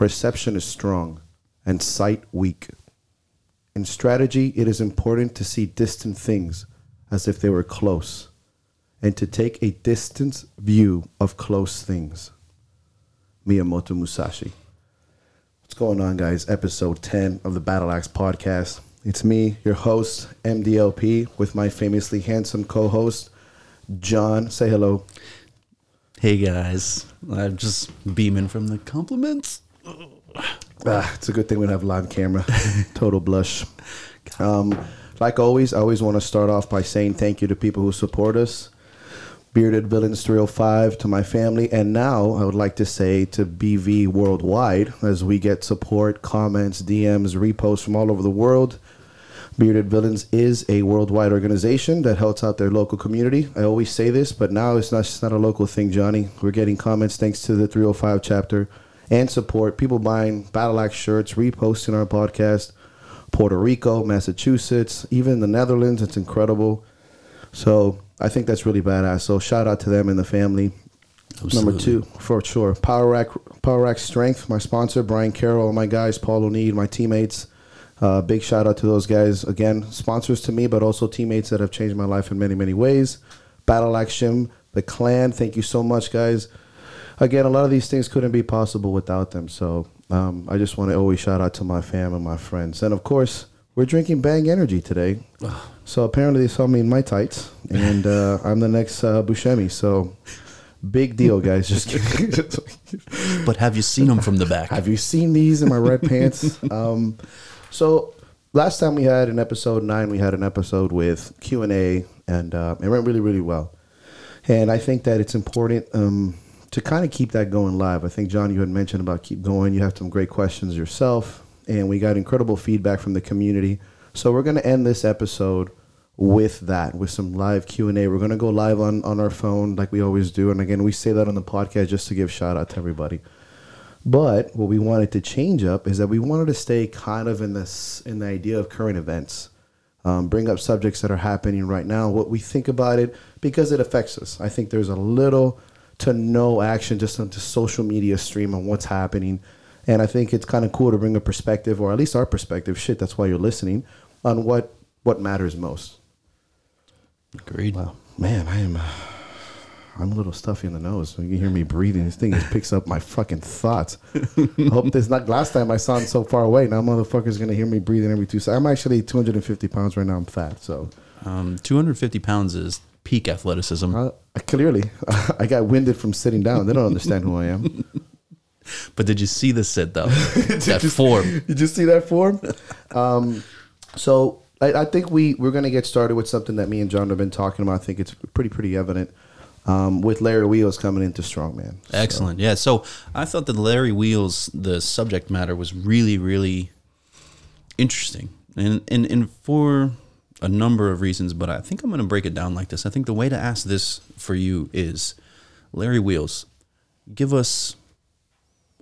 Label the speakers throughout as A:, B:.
A: perception is strong and sight weak. In strategy, it is important to see distant things as if they were close and to take a distant view of close things. Miyamoto Musashi. What's going on, guys? Episode 10 of the Battle Axe podcast. It's me, your host, MDLP, with my famously handsome co host, John. Say hello.
B: Hey guys, I'm just beaming from the compliments.
A: Ah, it's a good thing we don't have live camera. Total blush. Um, like always, I always want to start off by saying thank you to people who support us. Bearded Villains 305 to my family, and now I would like to say to BV Worldwide as we get support, comments, DMs, reposts from all over the world. Bearded Villains is a worldwide organization that helps out their local community. I always say this, but now it's not just not a local thing, Johnny. We're getting comments thanks to the 305 chapter and support. People buying Battle Axe shirts, reposting our podcast. Puerto Rico, Massachusetts, even the Netherlands. It's incredible. So I think that's really badass. So shout out to them and the family. Number two, for sure, Power Rack, Power Rack Strength, my sponsor, Brian Carroll, my guys, Paul O'Neill, my teammates. Uh, big shout out to those guys. Again, sponsors to me, but also teammates that have changed my life in many, many ways. Battle Axe Action, the clan. Thank you so much, guys. Again, a lot of these things couldn't be possible without them. So um, I just want to always shout out to my fam and my friends. And of course, we're drinking Bang Energy today. So apparently they saw me in my tights, and uh, I'm the next uh, Buscemi. So big deal, guys. Just kidding.
B: But have you seen them from the back?
A: Have you seen these in my red pants? Um, so last time we had an episode nine, we had an episode with Q and A, and uh, it went really, really well. And I think that it's important um, to kind of keep that going live. I think John, you had mentioned about keep going. You have some great questions yourself, and we got incredible feedback from the community. So we're going to end this episode with that, with some live Q and A. We're going to go live on on our phone like we always do, and again, we say that on the podcast just to give shout out to everybody. But what we wanted to change up is that we wanted to stay kind of in this in the idea of current events, um, bring up subjects that are happening right now, what we think about it, because it affects us. I think there's a little to no action just on the social media stream on what's happening, and I think it's kind of cool to bring a perspective, or at least our perspective. Shit, that's why you're listening on what what matters most.
B: Agreed.
A: Wow, man, I am. I'm a little stuffy in the nose. So you can hear me breathing. This thing just picks up my fucking thoughts. I hope this not last time I sound so far away. Now motherfuckers gonna hear me breathing every two seconds. I'm actually 250 pounds right now. I'm fat, so
B: Um, 250 pounds is peak athleticism.
A: uh, clearly I got winded from sitting down. They don't understand who I am.
B: But did you see the sit though? that form.
A: Did you see that form? Um, so I, I think we we're gonna get started with something that me and John have been talking about. I think it's pretty pretty evident. Um, with Larry Wheels coming into Strongman. So-
B: Excellent. Yeah. So I thought that Larry Wheels, the subject matter was really, really interesting, and and and for a number of reasons. But I think I'm going to break it down like this. I think the way to ask this for you is, Larry Wheels, give us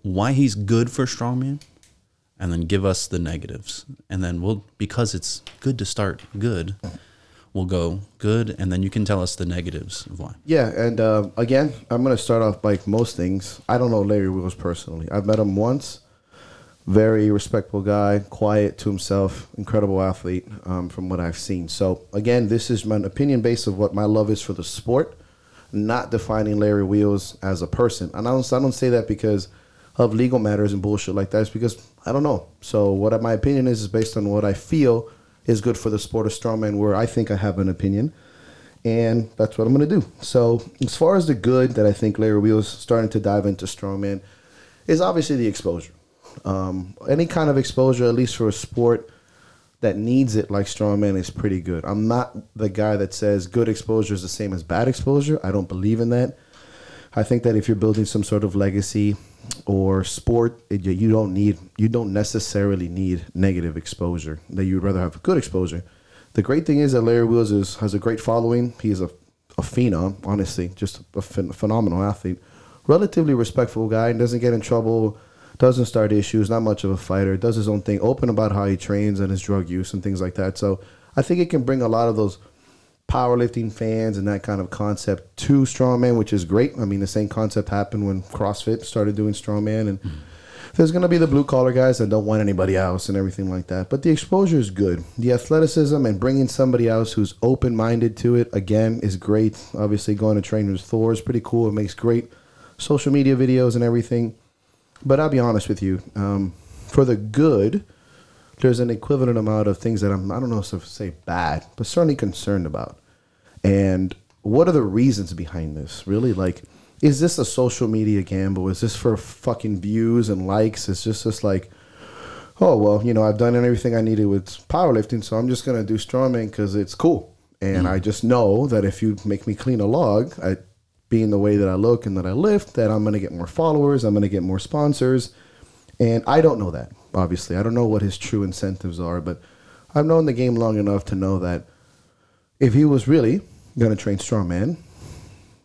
B: why he's good for strongman, and then give us the negatives, and then we'll because it's good to start good. We'll go good, and then you can tell us the negatives of why.
A: Yeah, and uh, again, I'm going to start off like most things. I don't know Larry Wheels personally. I've met him once. Very respectful guy, quiet to himself, incredible athlete um, from what I've seen. So again, this is my opinion based of what my love is for the sport, not defining Larry Wheels as a person. And I don't, I don't say that because of legal matters and bullshit like that. It's because I don't know. So what my opinion is is based on what I feel is good for the sport of strongman, where I think I have an opinion and that's what I'm going to do. So, as far as the good that I think Larry Wheels starting to dive into strongman is obviously the exposure. Um, any kind of exposure, at least for a sport that needs it, like strongman, is pretty good. I'm not the guy that says good exposure is the same as bad exposure. I don't believe in that. I think that if you're building some sort of legacy or sport, it, you- don't need you don't necessarily need negative exposure. That you'd rather have good exposure. The great thing is that Larry Wheels is, has a great following. He's a, a phenom, honestly, just a phen- phenomenal athlete. Relatively respectful guy, and doesn't get in trouble, doesn't start issues, not much of a fighter, does his own thing, open about how he trains and his drug use and things like that. So I think it can bring a lot of those powerlifting fans and that kind of concept to strongman, which is great. I mean, the same concept happened when CrossFit started doing strongman, and hmm. there's going to be the blue collar guys that don't want anybody else and everything like that. But the exposure is good. The athleticism and bringing somebody else who's open minded to it again is great. Obviously, going to train with Thor is pretty cool. It makes great social media videos and everything. But I'll be honest with you, um, for the good, there's an equivalent amount of things that I'm I don't know if to say bad, but certainly concerned about. And what are the reasons behind this? Really, like, is this a social media gamble? Is this for fucking views and likes? Is just just like, oh well, you know, I've done everything I needed with powerlifting, so I'm just gonna do strongman because it's cool. And I just know that if you make me clean a log, I, being the way that I look and that I lift, that I'm gonna get more followers, I'm gonna get more sponsors, and I don't know that. Obviously, I don't know what his true incentives are, but I've known the game long enough to know that if he was really gonna train strongman,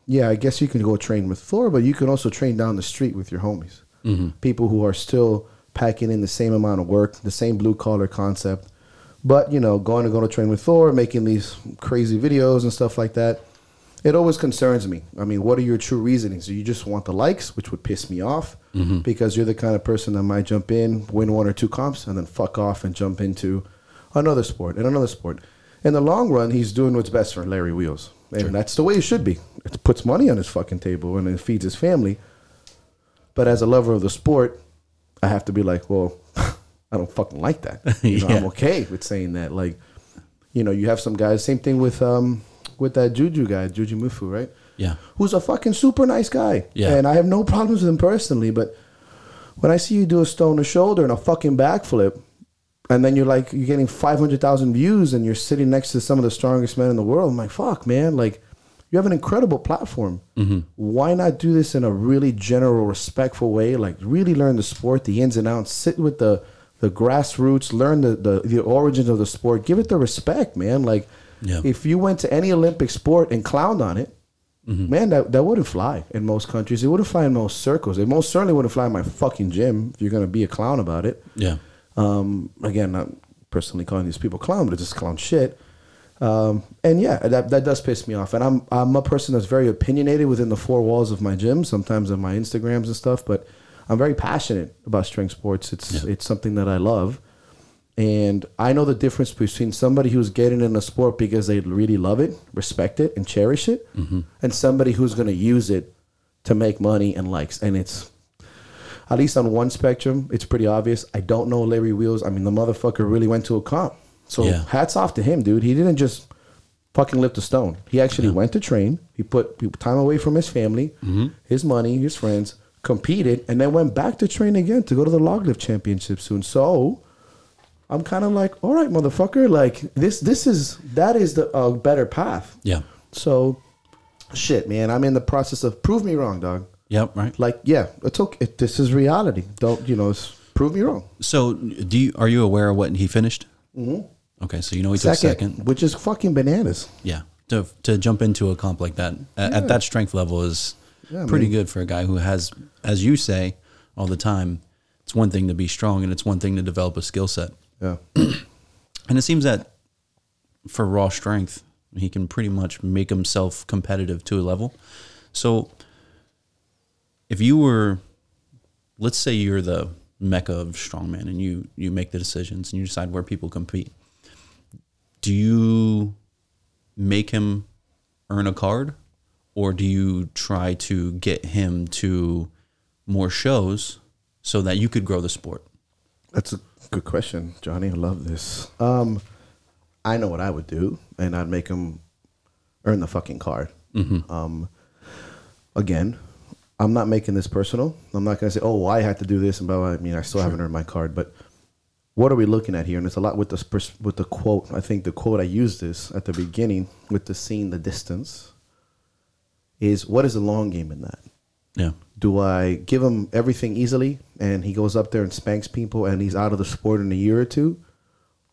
A: yeah, I guess you can go train with Thor, but you can also train down the street with your homies. Mm-hmm. People who are still packing in the same amount of work, the same blue collar concept, but you know, going to go to train with Thor, making these crazy videos and stuff like that. It always concerns me. I mean, what are your true reasonings? Do you just want the likes, which would piss me off because you're the kind of person that might jump in, win one or two comps, and then fuck off and jump into another sport and another sport. In the long run, he's doing what's best for Larry Wheels, and that's the way it should be. It puts money on his fucking table and it feeds his family. But as a lover of the sport, I have to be like, well, I don't fucking like that. You know, I'm okay with saying that. Like, you know, you have some guys. Same thing with um with that Juju guy, Juju Mufu, right?
B: Yeah.
A: Who's a fucking super nice guy.
B: Yeah.
A: And I have no problems with him personally, but when I see you do a stone to shoulder and a fucking backflip, and then you're like you're getting five hundred thousand views, and you're sitting next to some of the strongest men in the world. I'm like, fuck, man, like you have an incredible platform. Mm-hmm. Why not do this in a really general, respectful way? Like really learn the sport, the ins and outs, sit with the the grassroots, learn the the, the origins of the sport, give it the respect, man. Like
B: Yeah.
A: if you went to any Olympic sport and clowned on it, man, that, that wouldn't fly in most countries. It wouldn't fly in most circles. It most certainly wouldn't fly in my fucking gym if you're gonna be a clown about it.
B: Yeah.
A: Um, again, not personally calling these people clown, but it's just clown shit. Um, and yeah, that, that does piss me off. And I'm I'm a person that's very opinionated within the four walls of my gym, sometimes on my Instagrams and stuff. But I'm very passionate about strength sports. It's it's something that I love, and I know the difference between somebody who's getting in a sport because they really love it, respect it, and cherish it, mm-hmm. and somebody who's going to use it to make money and likes. And it's at least on one spectrum, it's pretty obvious. I don't know Larry Wheels. I mean, the motherfucker really went to a comp. So
B: Yeah.
A: hats off to him, dude. He didn't just fucking lift a stone. He actually went to train. He put time away from his family, mm-hmm. his money, his friends, competed, and then went back to train again to go to the log lift championship soon. So I'm kind of like, all right, motherfucker, like this, this is that is the uh, better path.
B: Yeah.
A: So, shit, man, I'm in the process of prove me wrong, dog.
B: Yep. Right.
A: Like, yeah, it's okay. It, this is reality. Don't you know? It's, prove me wrong.
B: So, do you are you aware of what he finished? Mm-hmm. Okay, so you know he took
A: Second,
B: second.
A: which is fucking bananas.
B: Yeah, to to jump into a comp like that at, at that strength level is
A: Yeah,
B: pretty
A: man.
B: good for a guy who has, as you say all the time, it's one thing to be strong and it's one thing to develop a skill set.
A: Yeah,
B: And it seems that for raw strength, he can pretty much make himself competitive to a level. So if you were, let's say you're the mecca of strongman and you, you make the decisions and you decide where people compete, do you make him earn a card or do you try to get him to more shows so that you could grow the sport?
A: That's a good question, Johnny. I love this. Um, I know what I would do, and I'd make him earn the fucking card. Um, again, I'm not making this personal. I'm not gonna say, "Oh, I had to do this," and blah. blah. I mean, I still haven't earned my card, but what are we looking at here? And it's a lot with the pers- with the quote. I think the quote I used this at the beginning with the scene, the distance, is what is the long game in that?
B: Yeah.
A: Do I give him everything easily and he goes up there and spanks people and he's out of the sport in a year or two?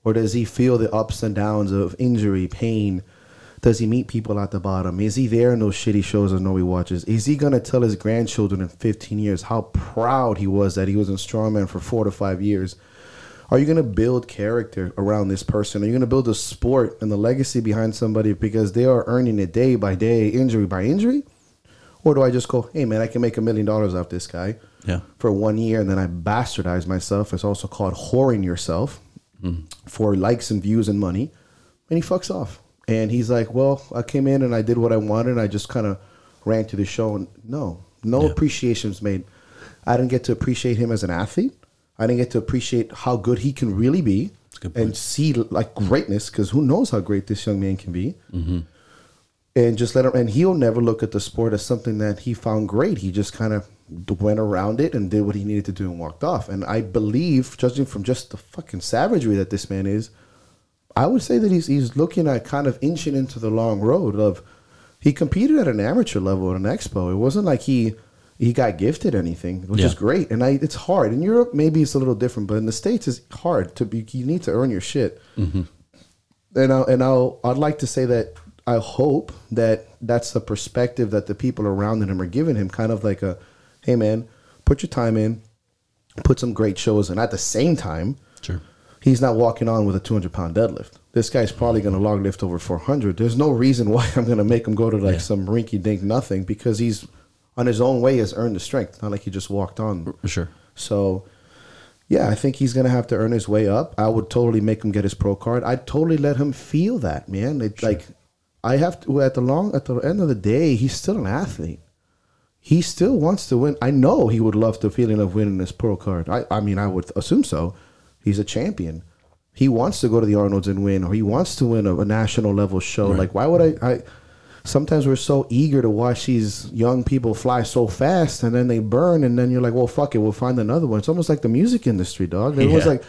A: Or does he feel the ups and downs of injury, pain? Does he meet people at the bottom? Is he there in those shitty shows that nobody watches? Is he to tell his grandchildren in 15 years how proud he was that he was in Strongman for four to five years? Are you to build character around this person? Are you to build a sport and the legacy behind somebody because they are earning it day by day, injury by injury? Or do I just go, hey man, I can make a million dollars off this guy
B: Yeah.
A: for one year and then I bastardize myself. It's also called whoring yourself mm. for likes and views and money. And he fucks off. And he's like, well, I came in and I did what I wanted. And I just kind of ran to the show. And no, no
B: Yeah.
A: appreciation's made. I didn't get to appreciate him as an athlete. I didn't get to appreciate how good he can really be
B: That's a good
A: and see like greatness because who knows how great this young man can be mm-hmm. and just let him and he'll never look at the sport as something that he found great he just kind of went around it and did what he needed to do and walked off. And i believe judging from just the fucking savagery that this man is i would say that he's he's looking at kind of inching into the long road of he competed at an amateur level at an expo. It wasn't like he he got gifted anything which is great. And i it's hard. In europe maybe it's a little different but in the states it's hard to be you need to earn your shit. Mm-hmm. And I and I'll I'd like to say that I hope that that's the perspective that the people around him are giving him, kind of like a, hey man, put your time in, put some great shows, and at the same time,
B: Sure.
A: he's not walking on with a 200 pound deadlift. This guy's probably going to log lift over 400. There's no reason why I'm going to make him go to like
B: Yeah.
A: some rinky dink nothing because he's on his own way has earned the strength. Not like he just walked on.
B: Sure.
A: So, yeah, I think he's gonna have to earn his way up. I would totally make him get his pro card. I'd totally let him feel that, man. It, Like, I have to at the long at the end of the day, he's still an athlete. He still wants to win. I know he would love the feeling of winning this pro card. I, I mean, I would assume so. He's a champion. He wants to go to the Arnold's and win, or he wants to win a, a national level show. Like, why would I? I sometimes we're so eager to watch these young people fly so fast and then they burn and then you're like well fuck it we'll find another one it's almost like the music industry dog everyone's
B: Yeah.
A: like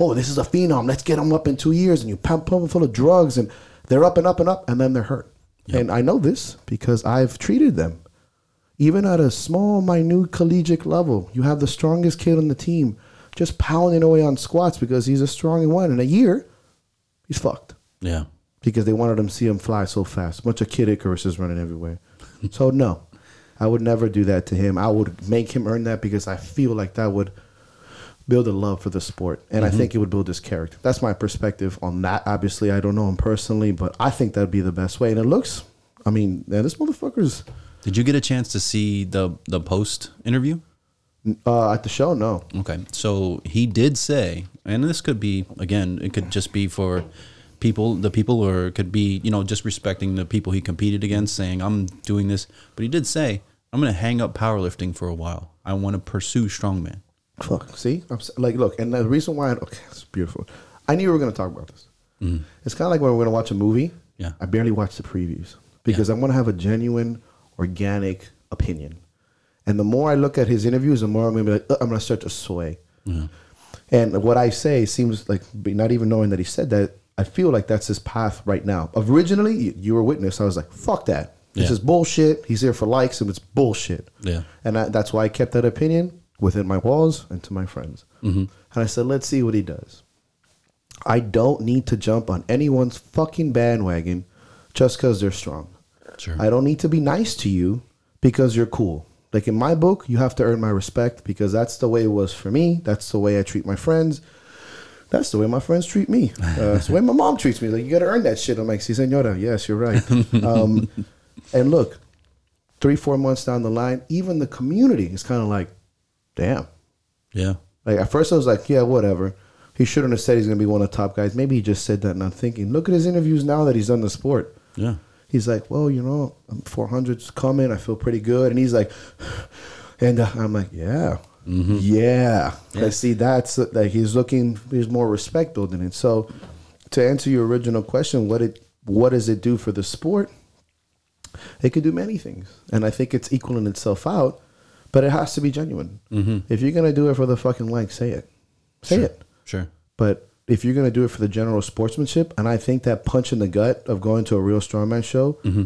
A: oh this is a phenom let's get them up in two years and you pump, pump them full of drugs and they're up and up and up and then they're hurt and i know this because i've treated them even at a small minute collegiate level you have the strongest kid on the team just pounding away on squats because he's a strong one in a year he's fucked
B: Yeah.
A: because they wanted him to see him fly so fast. A bunch of kid Icarus is running everywhere. so no, I would never do that to him. I would make him earn that because I feel like that would build a love for the sport, and I mm-hmm. think it would build his character. That's my perspective on that. Obviously, I don't know him personally, but I think that'd be the best way. And it looks, I mean, man, this motherfucker's
B: Did you get a chance to see the the post interview?
A: uh, at the show. No,
B: Okay. So he did say, and this could be again, it could just be for people, the people, or it could be you know just respecting the people he competed against, saying I'm doing this. But he did say, I'm going to hang up powerlifting for a while. I want to pursue strongman.
A: Fuck. See, I'm like, look, and the reason why, okay, it's beautiful. I knew we were going to talk about this. It's kind of like when we're going to watch a movie.
B: Yeah.
A: I barely watch the previews because I want to have a genuine, organic opinion. And the more I look at his interviews, the more I'm to be like, "Uh, I'm going to start to sway. And what I say seems like, not even knowing that he said that, I feel like that's his path right now. Originally, you, you were witness. I was like, fuck that. This
B: Yeah.
A: is bullshit. He's here for likes and it's bullshit.
B: Yeah.
A: And I, that's why I kept that opinion within my walls and to my friends.
B: Mm-hmm.
A: And I said, let's see what he does. I don't need to jump on anyone's fucking bandwagon just because they're strong.
B: Sure.
A: I don't need to be nice to you because you're cool. Like in my book, you have to earn my respect because that's the way it was for me. That's the way I treat my friends. That's the way my friends treat me. Uh, that's the way my mom treats me. Like you got to earn that shit. I'm like, "Si, senora, yes, you're right." Um, and look, three, four months down the line, even the community is kind of like, "Damn."
B: Yeah.
A: Like at first, I was like, "Yeah, whatever." He shouldn't have said he's gonna be one of the top guys. Maybe he just said that, and I'm thinking, look at his interviews now that he's done the sport
B: Yeah.
A: He's like, well, you know, 400's coming. I feel pretty good. And he's like, and uh, I'm like, yeah, yeah. I see, that's uh, like he's looking. he's more respect building it. So, to answer your original question, what it what does it do for the sport? It could do many things, and I think it's equaling itself out. But it has to be genuine. If you're gonna do it for the fucking like, say it, say
B: Sure.
A: it.
B: Sure.
A: But if you're gonna do it for the general sportsmanship, and I think that punch in the gut of going to a real strongman show mm-hmm.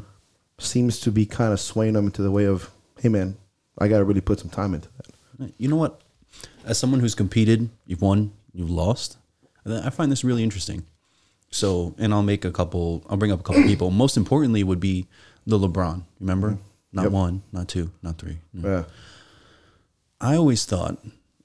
A: seems to be kind of swaying them into the way of, hey man, I gotta really put some time into that.
B: You know what? As someone who's competed, you've won, you've lost. I find this really interesting. So, and I'll make a couple. I'll bring up a couple people. Most importantly, would be the LeBron. Remember, mm-hmm. not
A: Yep.
B: one, not two, not three. No.
A: Yeah,
B: I always thought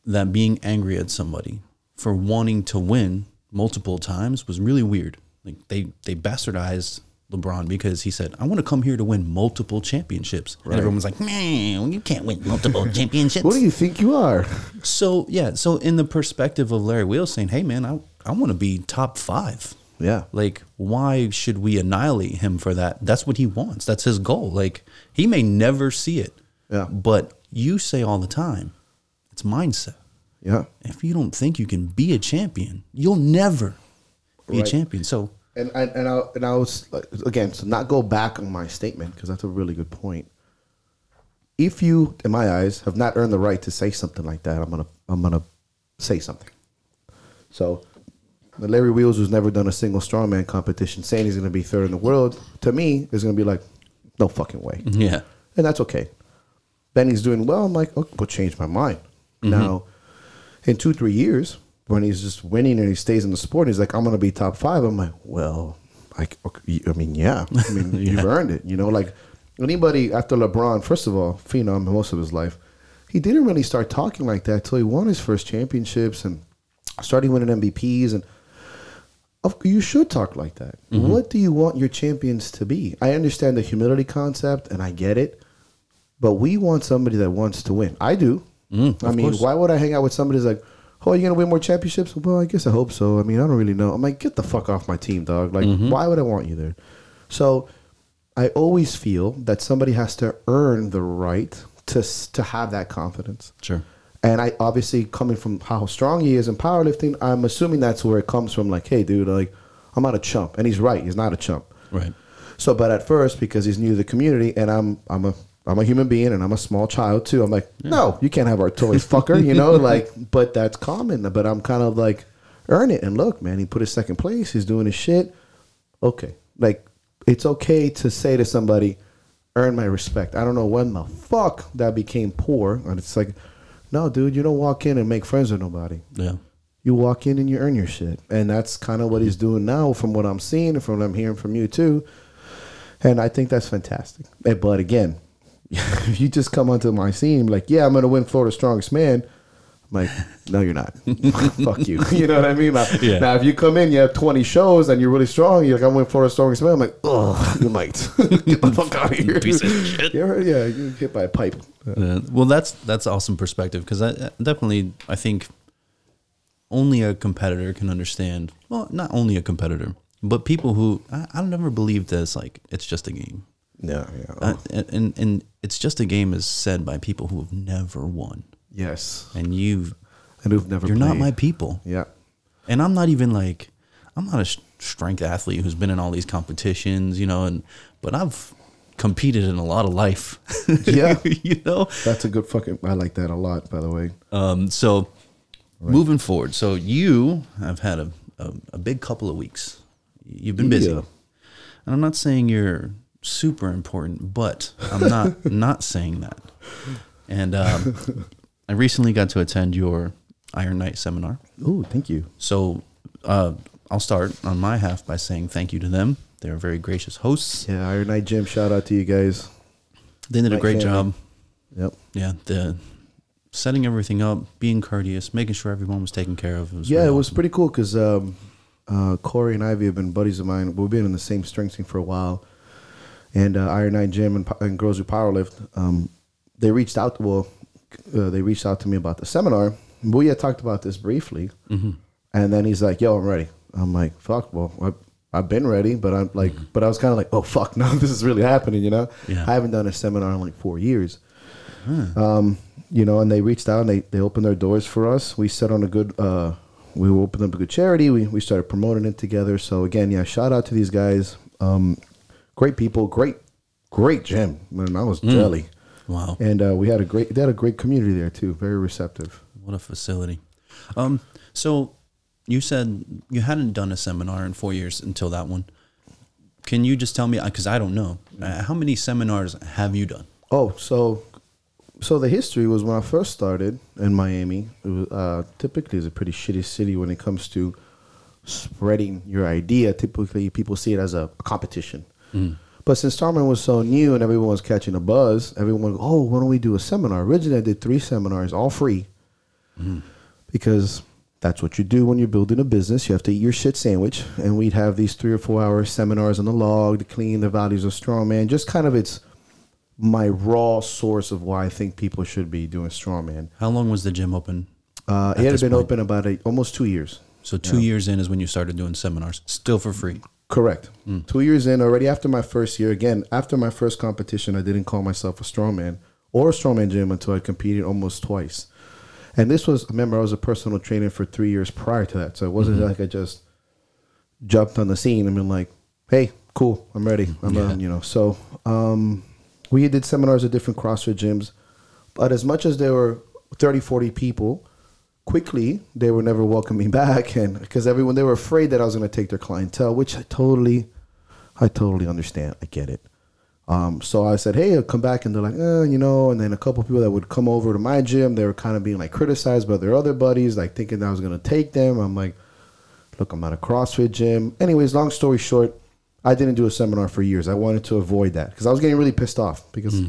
B: that being angry at somebody for wanting to win multiple times was really weird. Like they they bastardized LeBron because he said, "I want to come here to win multiple championships," and everyone was like, "Man, you can't win multiple championships."
A: What do you think you are?
B: So yeah, so in the perspective of Larry Wheels saying, "Hey man, I I want to be top five.
A: Yeah.
B: Like, why should we annihilate him for that? That's what he wants. That's his goal. Like, he may never see it.
A: Yeah.
B: But you say all the time, it's mindset.
A: Yeah.
B: If you don't think you can be a champion, you'll never be
A: Right.
B: a champion. So
A: And I and I and I was again to not go back on my statement because that's a really good point. If you, in my eyes, have not earned the right to say something like that, I'm gonna I'm gonna say something. So, Larry Wheels, who's never done a single strongman competition, saying he's gonna be third in the world, to me is gonna be like, no fucking way,
B: yeah,
A: and that's okay. Benny's doing well. I'm like, oh, we'll change my mind. Mm-hmm. Now, in two three years, when he's just winning and he stays in the sport, he's like, I'm gonna be top five. I'm like, well, I, okay, I mean, yeah, I mean, you've earned it. You know, like anybody after LeBron, first of all, phenom most of his life, he didn't really start talking like that till he won his first championships and started winning MVPs and. You should talk like that. Mm-hmm. What do you want your champions to be? I understand the humility concept and I get it, but we want somebody that wants to win. I do.
B: Mm,
A: I mean,
B: course.
A: why would I hang out with somebody who's like, "Oh, you're gonna win more championships?" Well, I guess I hope so. I mean, I don't really know. I'm like, get the fuck off my team, dog. Like,
B: Mm-hmm.
A: why would I want you there? So, I always feel that somebody has to earn the right to to have that confidence.
B: sure.
A: And I obviously coming from how strong he is in powerlifting, I'm assuming that's where it comes from. Like, hey, dude, like I'm not a chump, and he's right. He's not a chump.
B: Right.
A: So, but at first, because he's new to the community, and I'm I'm a I'm a human being, and I'm a small child too. I'm like, no, you can't have our toys, fucker. You know, like, but that's common. But I'm kind of like, earn it. And look, man, he put his second place. He's doing his shit. Okay, like it's okay to say to somebody, earn my respect. I don't know when the fuck that became poor, and it's like, no, dude, you don't walk in and make friends with nobody
B: Yeah.
A: you walk in and you earn your shit. And that's kind of what he's doing now from what I'm seeing and from what I'm hearing from you too. And I think that's fantastic. Eh, But again, if you just come onto my scene like, yeah, I'm going to win Florida's strongest man. I'm like, no, you're not. Fuck you. You know what I mean? Now,
B: Yeah.
A: now, if you come in, you have 20 shows and you're really strong, you're like, I'm winning Florida's strongest man. I'm like, oh, you might. Get the fuck out of here.
B: Piece of shit.
A: You ever- yeah, you get hit by a pipe.
B: Uh, well, that's that's awesome perspective because I I definitely I think only a competitor can understand. Well, not only a competitor, but people who I, I never believed as like it's just a game.
A: Yeah, yeah.
B: Uh, and and it's just a game is said by people who have never won,
A: yes.
B: and you've
A: And who've never
B: you're not my people.
A: Yeah.
B: And I'm not even like I'm not a strength athlete who's been in all these competitions, you know, and but I've competed in a lot of life.
A: Yeah.
B: you know.
A: That's a good fucking. I like that a lot, by the way.
B: Um, so moving forward, so you have had a, a, a big couple of weeks. You've been busy,
A: Yeah.
B: and I'm not saying you're super important, but I'm not not saying that. And um, I recently got to attend your Iron Knight seminar.
A: Oh, thank you.
B: So uh, I'll start on my half by saying thank you to them. They're very gracious hosts.
A: Yeah, Iron Knight Gym. Shout out to you guys.
B: They did a great
A: family.
B: job.
A: Yep.
B: Yeah, the setting everything up, being courteous, making sure everyone was taken care of.
A: yeah,
B: really
A: it was
B: awesome.
A: pretty cool because um, uh, Corey and Ivy have been buddies of mine. We've been in the same strength team for a while, and uh, Iron Knight Gym and, and Girls Who Powerlift. Um, they reached out. Well, uh, they reached out to me about the seminar. We had talked about this briefly,
B: Mm-hmm.
A: and then he's like, "Yo, I'm ready." I'm like, "Fuck, well, I, I've been ready, but I'm like, but I was kind of like, oh fuck, no, this is really happening, you know?
B: Yeah.
A: I haven't done a seminar in like four years." um, you know, and they reached out and they, they opened their doors for us. We set on a good, uh, we opened up a good charity. We, we started promoting it together. So again, yeah, shout out to these guys. Um, great people, great, great gym. Man, I was jelly.
B: Wow.
A: And uh, we had a great, they had a great community there too. Very receptive.
B: What a facility. Um, so you said you hadn't done a seminar in four years until that one. Can you just tell me, because I don't know, uh, how many seminars have you done?
A: Oh, so so the history was when I first started in Miami. It was, uh, typically, it's a pretty shitty city when it comes to spreading your idea. Typically, people see it as a, competition. But since strongman was so new and everyone was catching a buzz, everyone "Oh, why don't we do a seminar?" Originally, I did three seminars, all free, because That's what you do when you're building a business. You have to eat your shit sandwich. And we'd have these three or four hour seminars on the log, to clean the values of strongman. Just kind of it's my raw source of why I think people should be doing strongman.
B: How long was the gym open?
A: Uh, it had been
B: point.
A: open about a, almost two years.
B: So two years in is when you started doing seminars, still for free.
A: Correct. Two years in, already after my first year, again, after my first competition, I didn't call myself a strongman or a strongman gym until I competed almost twice. And this was, I remember, I was a personal trainer for three years prior to that. So it wasn't like I just jumped on the scene and been like, hey, cool, I'm ready. I'm,
B: Yeah.
A: uh, you know. So um, we did seminars at different CrossFit gyms. But as much as there were 30, 40 people, quickly they were never welcoming back and because everyone they were afraid that i was going to take their clientele which i totally i totally understand. I get it. Um, so i said hey i'll come back and they're like eh, you know and then a couple people that would come over to my gym they were kind of being like criticized by their other buddies like thinking that i was going to take them. I'm like look i'm at a crossfit gym. Anyways long story short i didn't do a seminar for years. I wanted to avoid that because i was getting really pissed off because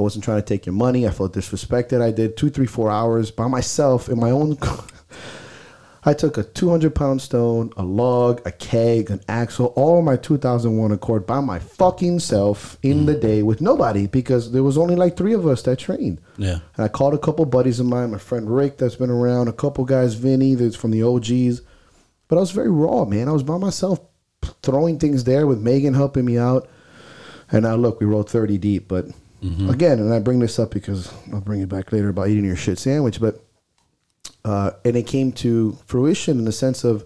A: I wasn't trying to take your money. I felt disrespected. I did two, three, four hours by myself in my own. I took a 200 pound stone, a log, a keg, an axle, all my 2001 Accord by my fucking self in the mm. day with nobody because there was only like three of us that trained.
B: Yeah.
A: And I called a couple buddies of mine, my friend Rick that's been around, a couple guys, Vinny that's from the OGs. But I was very raw, man. I was by myself throwing things there with Megan helping me out. And now look, we rolled 30 deep. But again, and I bring this up because I'll bring it back later about eating your shit sandwich. But uh, and it came to fruition in the sense of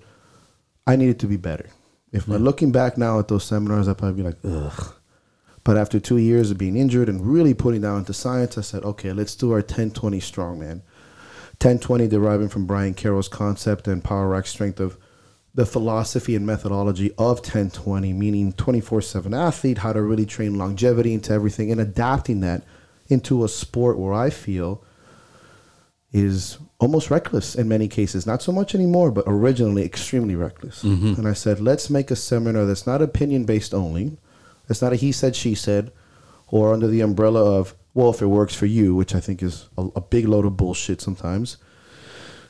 A: I needed to be better. If I'm looking back now at those seminars, I'd probably be like, ugh. But after two years of being injured and really putting down into science, I said, okay, let's do our 1020 strongman. 1020 deriving from Brian Carroll's concept and Power Rack strength of the philosophy and methodology of 1020, meaning 24 7 athlete, how to really train longevity into everything and adapting that into a sport where I feel is almost reckless in many cases. Not so much anymore, but originally extremely reckless. Mm-hmm. And I said, let's make a seminar that's not opinion based only. It's not a he said, she said, or under the umbrella of, well, if it works for you, which I think is a, a big load of bullshit sometimes.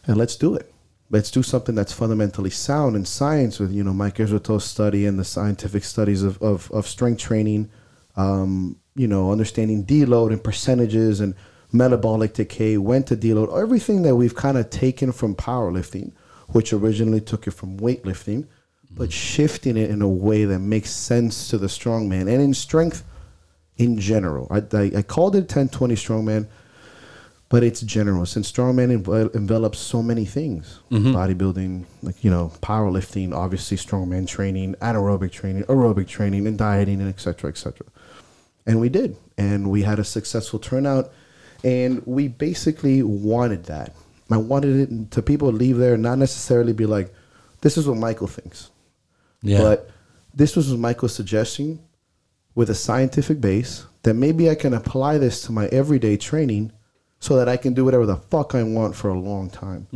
A: And let's do it. Let's do something that's fundamentally sound in science with, you know, Mike Israetel's study and the scientific studies of, of, of strength training, um, you know, understanding deload and percentages and metabolic decay, when to deload, everything that we've kind of taken from powerlifting, which originally took it from weightlifting, but shifting it in a way that makes sense to the strongman and in strength in general. I, I, I called it 1020 strongman, but it's general. Since strongman envel- envelops so many things mm-hmm. bodybuilding, like, you know, powerlifting, obviously strongman training, anaerobic training, aerobic training, and dieting, and et cetera, et cetera. And we did. And we had a successful turnout. And we basically wanted that. I wanted it to people leave there not necessarily be like, this is what Michael thinks.
B: Yeah.
A: But this was Michael's suggesting with a scientific base that maybe I can apply this to my everyday training so that I can do whatever the fuck I want for a long time.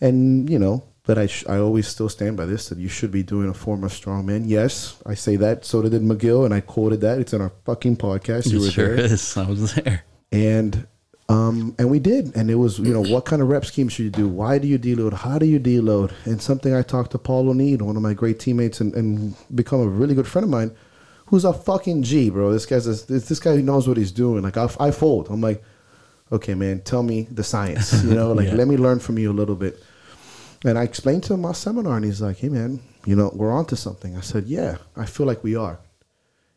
A: And, you know, but I, sh- I always still stand by this that you should be doing a form of strongman. Yes, I say that. So did McGill, and I quoted that. It's in our fucking podcast. You
B: it
A: were
B: sure
A: there
B: is. I was there.
A: and um and we did and it was you know what kind of rep scheme should you do why do you deload how do you deload and something i talked to paul o'neill one of my great teammates and, and become a really good friend of mine who's a fucking g bro this guy's a, this, this guy who knows what he's doing like I, I fold i'm like okay man tell me the science you know like
B: Yeah.
A: let me learn from you a little bit and i explained to him my seminar and he's like hey man you know we're onto something i said yeah i feel like we are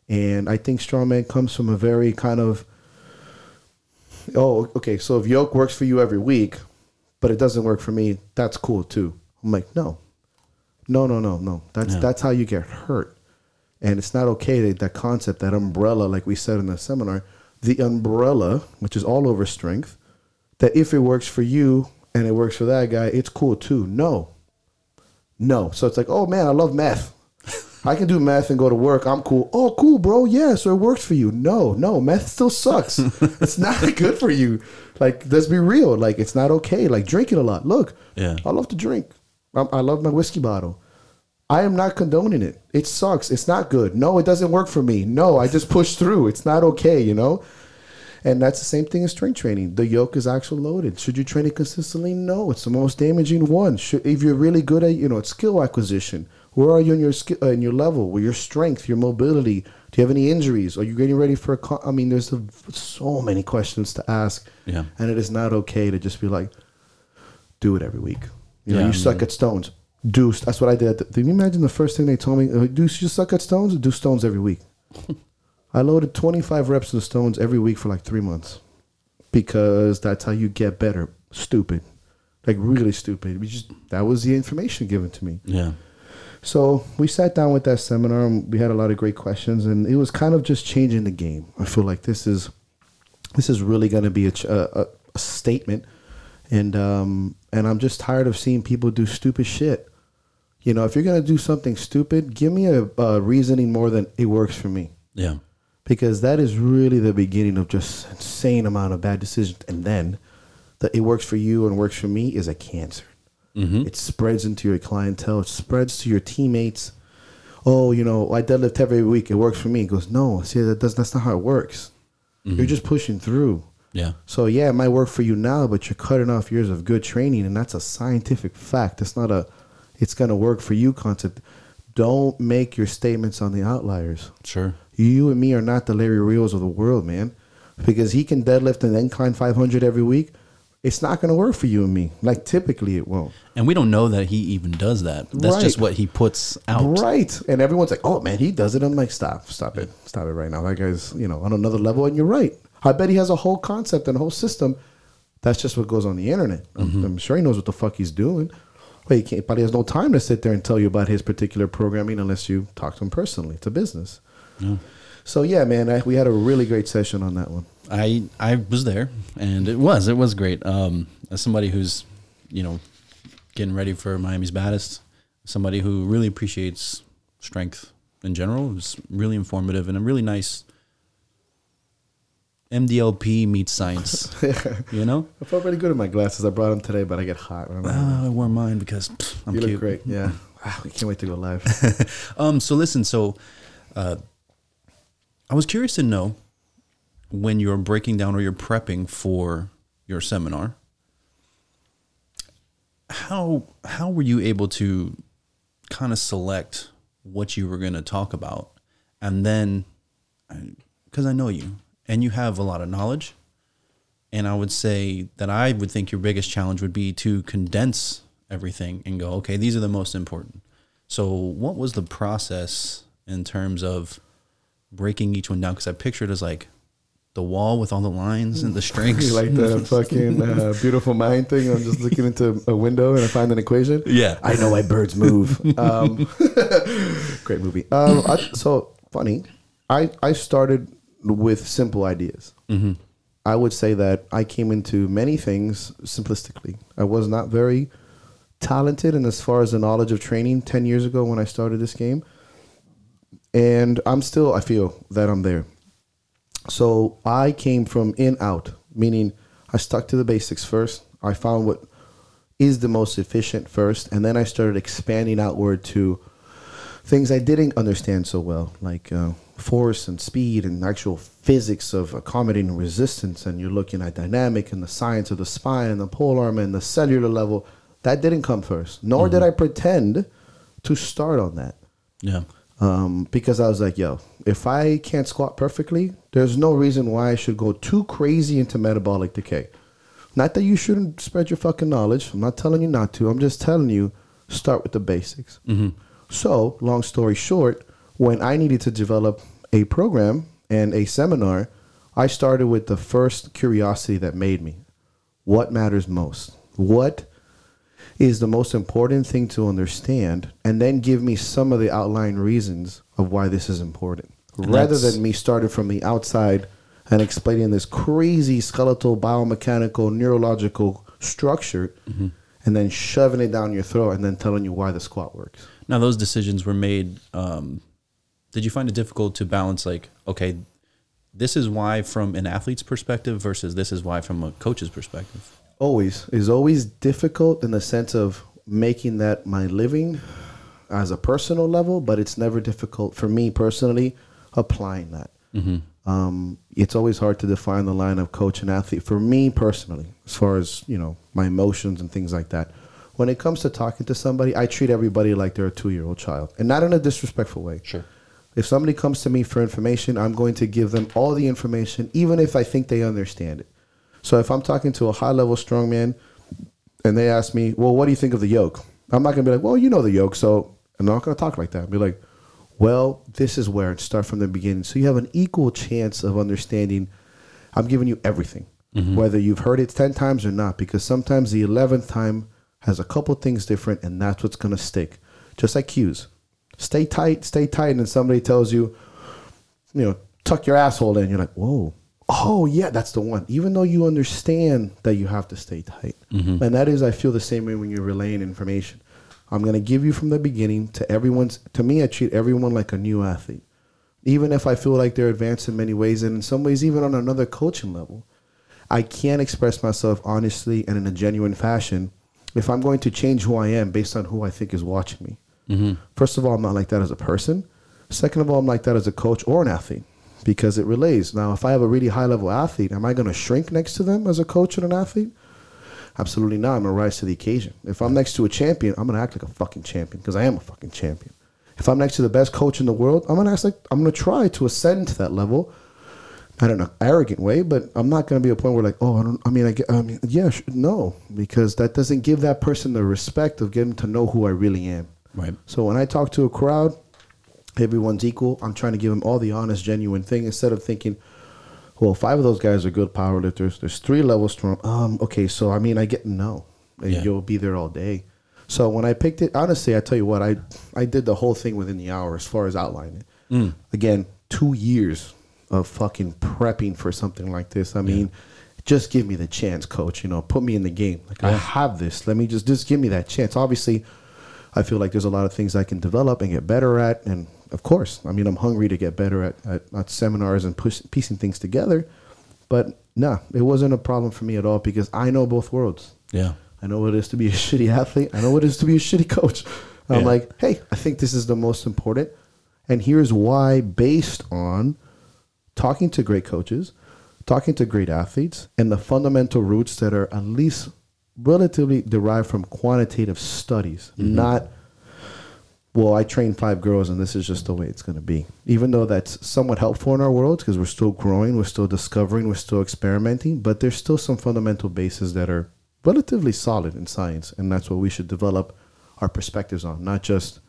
A: and i think strongman comes from a very kind of oh, okay, so if yoke works for you every week, but it doesn't work for me, that's cool too. I'm like, no, no, no, no, no. That's
B: Yeah.
A: that's how you get hurt, and it's not okay. That, that concept, that umbrella, like we said in the seminar, the umbrella, which is all over strength, that if it works for you and it works for that guy, it's cool too. No, no. So it's like, oh man, I love math. I can do math and go to work. I'm cool. Oh, cool, bro. Yeah, so it works for you. No, no, math still sucks. it's not good for you. Like, let's be real. Like, it's not okay. Like, drinking a lot. Look,
B: Yeah.
A: I love to drink. I, I love my whiskey bottle. I am not condoning it. It sucks. It's not good. No, it doesn't work for me. No, I just push through. It's not okay, you know? And that's the same thing as strength training. The yoke is actually loaded. Should you train it consistently? No, it's the most damaging one. Should, if you're really good at, you know, skill acquisition, where are you in your skill, uh, in your level, with your strength, your mobility? Do you have any injuries? Are you getting ready for a? Con- I mean, there's a, so many questions to ask.
B: Yeah.
A: And it is not okay to just be like, do it every week. You know,
B: Yeah,
A: you suck
B: mean-
A: at stones. Do that's what I did. Did you imagine the first thing they told me? Do you suck at stones? Do stones every week. I loaded 25 reps of stones every week for like three months because that's how you get better. Stupid, like really stupid. We just that was the information given to me.
B: Yeah.
A: So we sat down with that seminar and we had a lot of great questions and it was kind of just changing the game. I feel like this is this is really going to be a, a- a statement and um and I'm just tired of seeing people do stupid shit. You know, if you're going to do something stupid, give me a, a reasoning more than it works for me.
B: Yeah.
A: because that is really the beginning of just insane amount of bad decisions. And then that it works for you and works for me is a cancer. It spreads into your clientele. It spreads to your teammates. Oh you know i deadlift every week. It works for me. It goes no see that does that's not how it works. You're just pushing through
B: Yeah.
A: so yeah it might work for you now but you're cutting off years of good training and that's a scientific fact it's not a it's gonna work for you concept don't make your statements on the outliers
B: Sure.
A: you and me are not the Larry Wheels of the world, man. Because he can deadlift an incline 500 every week. It's not going to work for you and me. Like typically it won't.
B: And we don't know that he even does that. That's just what he puts out.
A: Right. And everyone's like, oh, man, he does it. I'm like, stop, stop it. Stop it right now. That guy's, you know, on another level. And you're right. I bet he has a whole concept and a whole system. That's just what goes on the internet. I'm, I'm sure he knows what the fuck he's doing. But he, can't, but he has no time to sit there and tell you about his particular programming unless you talk to him personally. It's a business. So, yeah, man, I, we had a really great session on that one.
B: I I was there, and it was it was great. Um, as somebody who's, you know, getting ready for Miami's baddest, somebody who really appreciates strength in general, it was really informative and a really nice. MDLP meets science, you know.
A: I felt really good in my glasses. I brought them today, but I get hot. when I'm
B: Uh, I wore mine because pff, I'm
A: you
B: cute.
A: look great. Yeah. Ah, I can't wait to go live.
B: Um, so listen, so uh, I was curious to know when you're breaking down or you're prepping for your seminar, how how were you able to kind of select what you were going to talk about, and then because I know you and you have a lot of knowledge, and I would say that I would think your biggest challenge would be to condense everything and go, okay, these are the most important. So, what was the process in terms of breaking each one down? Because I picture it as like the wall with all the lines and the strings.
A: like the fucking uh, beautiful mind thing? I'm just looking into a window and I find an equation.
B: Yeah.
A: I know why birds move. Um, great movie. Um, I, so funny. I I started with simple ideas. Mm-hmm. I would say that I came into many things simplistically. I was not very talented in as far as the knowledge of training 10 years ago when I started this game. And I'm still, I feel that I'm there. So I came from in out, meaning I stuck to the basics first. I found what is the most efficient first, and then I started expanding outward to things I didn't understand so well, like uh, force and speed and actual physics of accommodating resistance. And you're looking at dynamic and the science of the spine and the pole arm and the cellular level. That didn't come first, nor did I pretend to start on that
B: yeah.
A: um, because I was like, yo, if I can't squat perfectly, there's no reason why I should go too crazy into metabolic decay. Not that you shouldn't spread your fucking knowledge. I'm not telling you not to. I'm just telling you start with the basics. So, long story short, when I needed to develop a program and a seminar, I started with the first curiosity that made me. What matters most? What is the most important thing to understand and then give me some of the outline reasons of why this is important
B: And
A: rather than me starting from the outside and explaining this crazy skeletal biomechanical neurological structure
B: Mm-hmm.
A: And then shoving it down your throat and then telling you why the squat works
B: Now, those decisions were made. Um, did you find it difficult to balance, like, okay, this is why from an athlete's perspective versus this is why from a coach's perspective?
A: always is always difficult in the sense of making that my living as a personal level, but it's never difficult for me personally applying that. Um, it's always hard to define the line of coach and athlete for me personally, as far as you know my emotions and things like that. When it comes to talking to somebody, I treat everybody like they're a two-year-old child, and not in a disrespectful way.
B: Sure.
A: If somebody comes to me for information, I'm going to give them all the information, even if I think they understand it. So if I'm talking to a high-level strongman, and they ask me, "Well, what do you think of the yoke?" I'm not gonna be like, "Well, you know the yoke," so I'm not gonna talk like that. I'll be like, "Well, this is where it start from the beginning." So you have an equal chance of understanding. I'm giving you everything, mm-hmm. whether you've heard it ten times or not, because sometimes the eleventh time has a couple things different, and that's what's gonna stick. Just like cues, stay tight, stay tight, and somebody tells you, you know, tuck your asshole in. You're like, whoa, oh yeah, that's the one. Even though you understand that you have to stay tight, mm-hmm. and that is, I feel the same way when you're relaying information. I'm gonna give you from the beginning to everyone's. To me, I treat everyone like a new athlete, even if I feel like they're advanced in many ways, and in some ways, even on another coaching level. I can't express myself honestly and in a genuine fashion if I'm going to change who I am based on who I think is watching me. Mm-hmm. First of all, I'm not like that as a person. Second of all, I'm like that as a coach or an athlete because it relays. Now, if I have a really high level athlete, am I going to shrink next to them as a coach and an athlete? Absolutely not. I'm to rise to the occasion. If I'm next to a champion, I'm going to act like a fucking champion because I am a fucking champion. If I'm next to the best coach in the world, I'm going to act like I'm to try to ascend to that level. Not in an arrogant way, but I'm not going to be a point where like, oh, I don't. I mean, I, get, I mean, yeah, sh- no, because that doesn't give that person the respect of getting to know who I really am.
B: Right.
A: So when I talk to a crowd, everyone's equal. I'm trying to give them all the honest, genuine thing instead of thinking, well, five of those guys are good power lifters. There's three levels strong. Um, okay, so I mean, I get no, and
B: Yeah.
A: you'll be there all day. So when I picked it, honestly, I tell you what, I I did the whole thing within the hour as far as outlining it. Again, two years of fucking prepping for something like this. I mean, just give me the chance, coach. You know, put me in the game. Like I have this. Let me just just give me that chance. Obviously, I feel like there's a lot of things I can develop and get better at. And of course, I mean, I'm hungry to get better at, at, at seminars and push, piecing things together. But nah, it wasn't a problem for me at all because I know both worlds.
B: Yeah.
A: I know what it is to be a shitty athlete. I know what it is to be a shitty coach. I'm like, hey, I think this is the most important. And here's why, based on talking to great coaches, talking to great athletes, and the fundamental roots that are at least relatively derived from quantitative studies, mm-hmm. not, well, I train five girls and this is just the way it's going to be. Even though that's somewhat helpful in our world because we're still growing, we're still discovering, we're still experimenting, but there's still some fundamental bases that are relatively solid in science. And that's what we should develop our perspectives on, not just,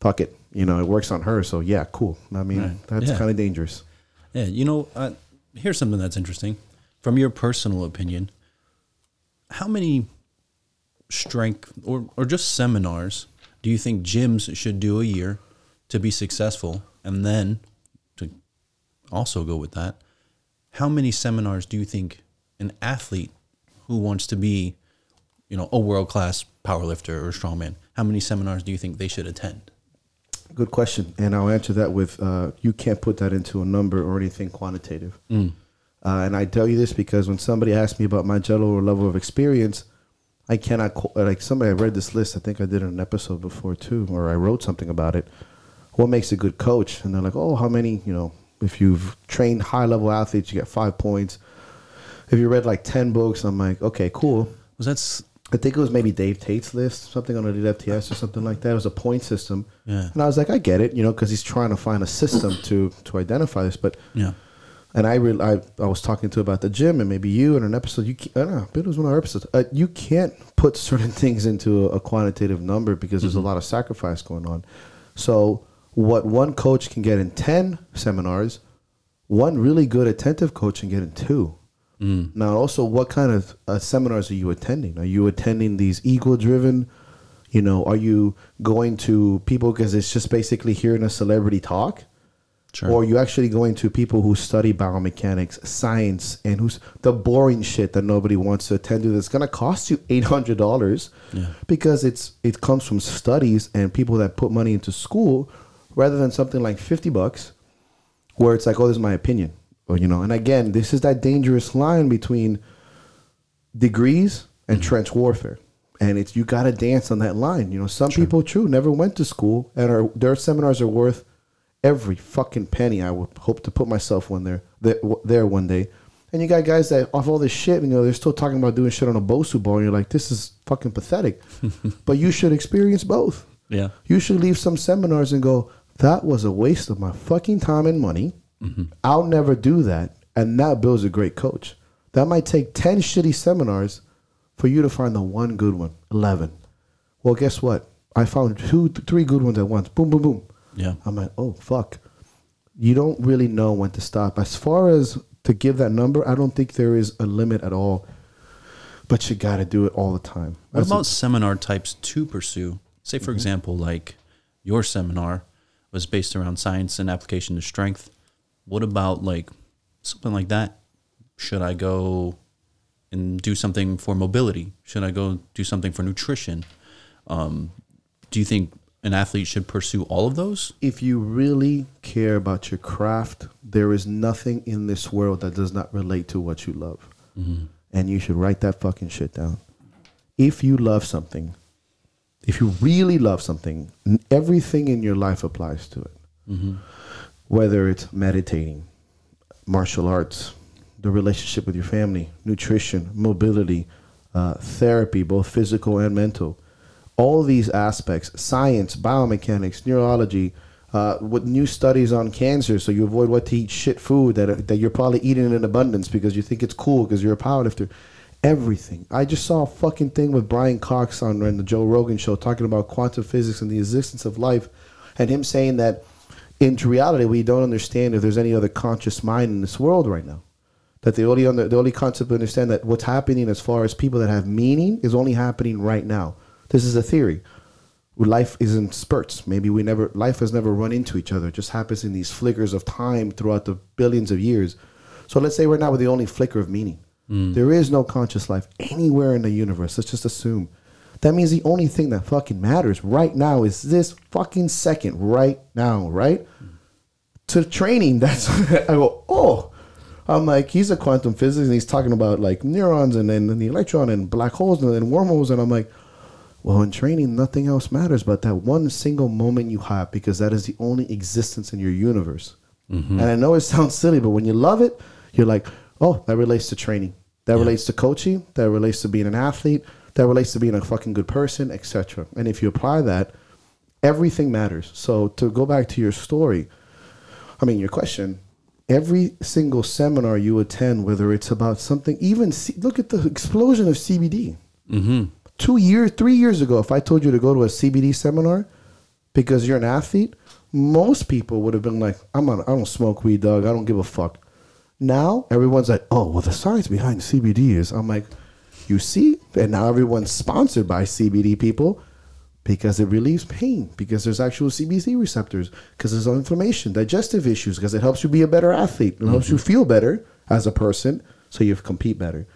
A: fuck it, you know, it works on her. So yeah, cool. I mean,
B: Right.
A: that's
B: Yeah.
A: kind of dangerous.
B: Yeah, you know, uh, here's something that's interesting. From your personal opinion, how many strength or, or just seminars do you think gyms should do a year to be successful? And then to also go with that, how many seminars do you think an athlete who wants to be, you know, a world class powerlifter or strongman, how many seminars do you think they should attend?
A: Good question, and I'll answer that with uh, you can't put that into a number or anything quantitative. Uh, and I tell you this because when somebody asks me about my general level of experience, I cannot like somebody. I read this list. I think I did an episode before too, or I wrote something about it. What makes a good coach? And they're like, oh, how many? You know, if you've trained high level athletes, you get five points. If you read like ten books, I'm like, okay, cool.
B: Was that's
A: I think it was maybe Dave Tate's list, something on the FTS or something like that. It was a point system.
B: Yeah.
A: And I was like, I get it, you know, because he's trying to find a system to to identify this. But
B: yeah.
A: And I re- I I was talking to about the gym and maybe you in an episode. You can't, I don't know, it was one of our episodes. Uh, you can't put certain things into a, a quantitative number because there's a lot of sacrifice going on. So what one coach can get in ten seminars, one really good attentive coach can get in two. Now, also, what kind of uh, seminars are you attending? Are you attending these ego-driven? You know, are you going to people because it's just basically hearing a celebrity talk?
B: Sure.
A: Or you actually going to people who study biomechanics, science, and who's the boring shit that nobody wants to attend to that's gonna cost you eight hundred dollars
B: Yeah.
A: because it's it comes from studies and people that put money into school rather than something like fifty bucks where it's like, oh, this is my opinion. Or you know, and again, this is that dangerous line between degrees and mm-hmm. trench warfare. And it's you gotta dance on that line. You know, some people true never went to school and are their seminars are worth every fucking penny. I would hope to put myself one there, there, one day. And you got guys that off all this shit, you know, they're still talking about doing shit on a Bosu ball, and you're like, this is fucking pathetic. but you should experience both.
B: Yeah.
A: You should leave some seminars and go, that was a waste of my fucking time and money. Mm-hmm. I'll never do that. And that builds a great coach. That might take 10 shitty seminars for you to find the one good one, 11. Well, guess what? I found two, three good ones at once. Boom, boom, boom.
B: Yeah.
A: I'm like, oh, fuck. You don't really know when to stop. As far as to give that number, I don't think there is a limit at all. But you got to do it all the time.
B: What
A: That's a-
B: about seminar types to pursue? Say, for example, like your seminar was based around science and application to strength. What about like something like that? Should I go and do something for mobility? Should I go do something for nutrition? Um, do you think an athlete should pursue all of those?
A: if you really care about your craft, there is nothing in this world that does not relate to what you love. And you should write that fucking shit down. If you love something, if you really love something, everything in your life applies to it. Whether it's meditating, martial arts, the relationship with your family, nutrition, mobility, uh, therapy, both physical and mental. All these aspects, science, biomechanics, neurology, uh, with new studies on cancer, so you avoid what to eat shit food that that you're probably eating in abundance because you think it's cool because you're a powerlifter. Everything. I just saw a fucking thing with Brian Cox on, the Joe Rogan show talking about quantum physics and the existence of life, and him saying that in reality we don't understand if there's any other conscious mind in this world right now that the only under, the only concept to understand that what's happening as far as people that have meaning is only happening right now. This is a theory. Life is in spurts. Maybe we never life has never run into each other. It just happens in these flickers of time throughout the billions of years. So let's say we're not with the only flicker of meaning. Mm. There is no conscious life anywhere in the universe. Let's just assume. That means the only thing that fucking matters right now is this fucking second right now, right? Mm. to training, that's I go, oh. I'm like, he's a quantum physicist and he's talking about like neurons and then the electron and black holes and then wormholes. And I'm like, well, in training, nothing else matters but that one single moment you have because that is the only existence in your universe. And I know it sounds silly, but when you love it, you're like, oh, that relates to training. That relates to coaching. That relates to being an athlete. That relates to being a fucking good person, etc. And if you apply that, everything matters. So to go back to your story, I mean, your question. Every single seminar you attend, whether it's about something, even C- look at the explosion of CBD. Mm-hmm. Two years, three years ago, if I told you to go to a CBD seminar because you're an athlete, most people would have been like, "I'm not, I don't smoke weed, dog. I don't give a fuck." Now everyone's like, "Oh, well, the science behind CBD is." I'm like, "You see?" And now everyone's sponsored by CBD people because it relieves pain because there's actual CBD receptors because there's inflammation, digestive issues because it helps you be a better athlete. It helps you mm-hmm. feel better as a person so you compete better.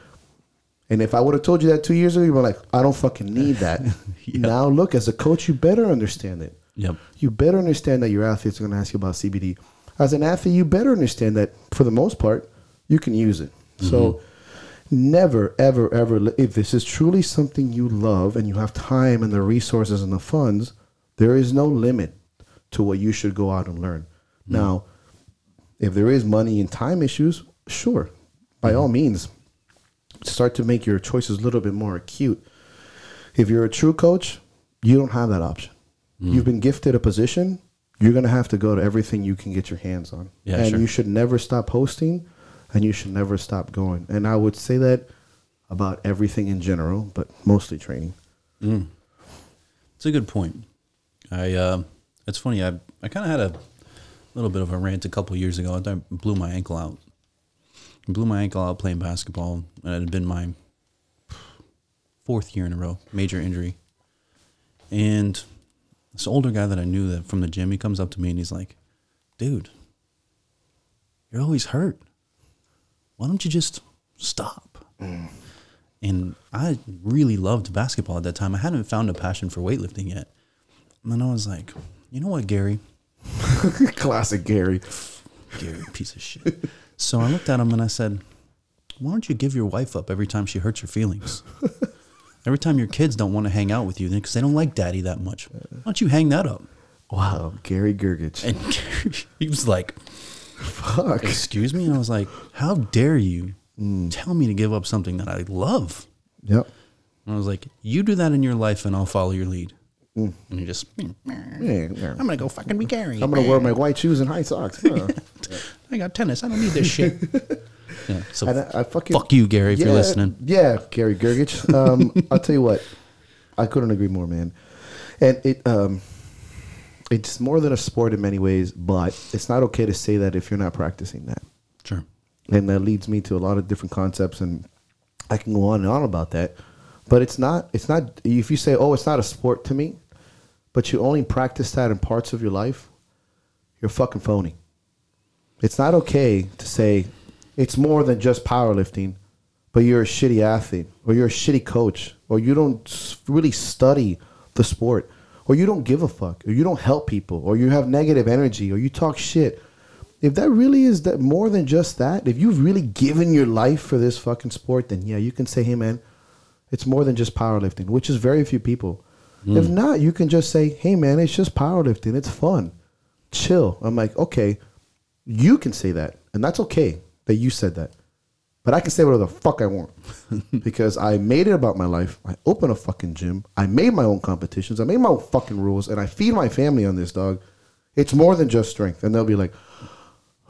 A: And if I would have told you that two years ago, you were like, I don't fucking need that. Now look, as a coach, you better understand it.
B: Yep.
A: You better understand that your athletes are going to ask you about CBD. As an athlete, you better understand that for the most part, you can use it. So mm-hmm. never, ever, ever, if this is truly something you love and you have time and the resources and the funds, there is no limit to what you should go out and learn. Mm-hmm. Now, if there is money and time issues, sure, by mm-hmm. all means, start to make your choices a little bit more acute. If you're a true coach, you don't have that option. You've been gifted a position, you're going to have to go to everything you can get your hands on.
B: Yeah,
A: and
B: sure.
A: you should never stop hosting and you should never stop going. And I would say that about everything in general, but mostly training.
B: It's a good point. I uh, it's funny. I I kind of had a little bit of a rant a couple years ago. I blew my ankle out. I blew my ankle out playing basketball, and it had been my fourth year in a row, major injury. And this older guy that I knew that from the gym, he comes up to me and he's like, "Dude, you're always hurt. Why don't you just stop?" And I really loved basketball at that time. I hadn't found a passion for weightlifting yet. And then I was like, you know what, Gary?
A: Classic Gary.
B: Gary, piece of shit. so I looked at him and I said, why don't you give your wife up every time she hurts your feelings? Every time your kids don't want to hang out with you because they don't like daddy that much. Why don't you hang that up?
A: Wow, Gary Gergich.
B: And he was like,
A: Fuck.
B: Excuse me? And I was like, How dare you
A: Mm.
B: tell me to give up something that I love?
A: Yep.
B: And I was like, You do that in your life and I'll follow your lead.
A: Mm.
B: And he just. I'm going to go fucking be Gary.
A: I'm gonna wear my white shoes and high socks. Huh.
B: I got tennis. I don't need this shit. yeah. So
A: And I, I fucking
B: fuck you, Gary, if you're listening.
A: Yeah, Gary Gergich. Um, I'll tell you what, I couldn't agree more, man. And it um, it's more than a sport in many ways, but it's not okay to say that if you're not practicing that.
B: Sure.
A: and that leads me to a lot of different concepts and i can go on and on about that but it's not it's not if you say oh it's not a sport to me but you only practice that in parts of your life you're fucking phony it's not okay to say it's more than just powerlifting but you're a shitty athlete or you're a shitty coach or you don't really study the sport or you don't give a fuck or you don't help people or you have negative energy or you talk shit if that really is that more than just that, if you've really given your life for this fucking sport, then yeah, you can say, hey man, it's more than just powerlifting, which is very few people. If hmm. not, you can just say, hey man, it's just powerlifting. It's fun. Chill. I'm like, okay, you can say that. And that's okay that you said that. But I can say whatever the fuck I want because I made it about my life. I opened a fucking gym. I made my own competitions. I made my own fucking rules, and I feed my family on this dog. It's more than just strength, and they'll be like,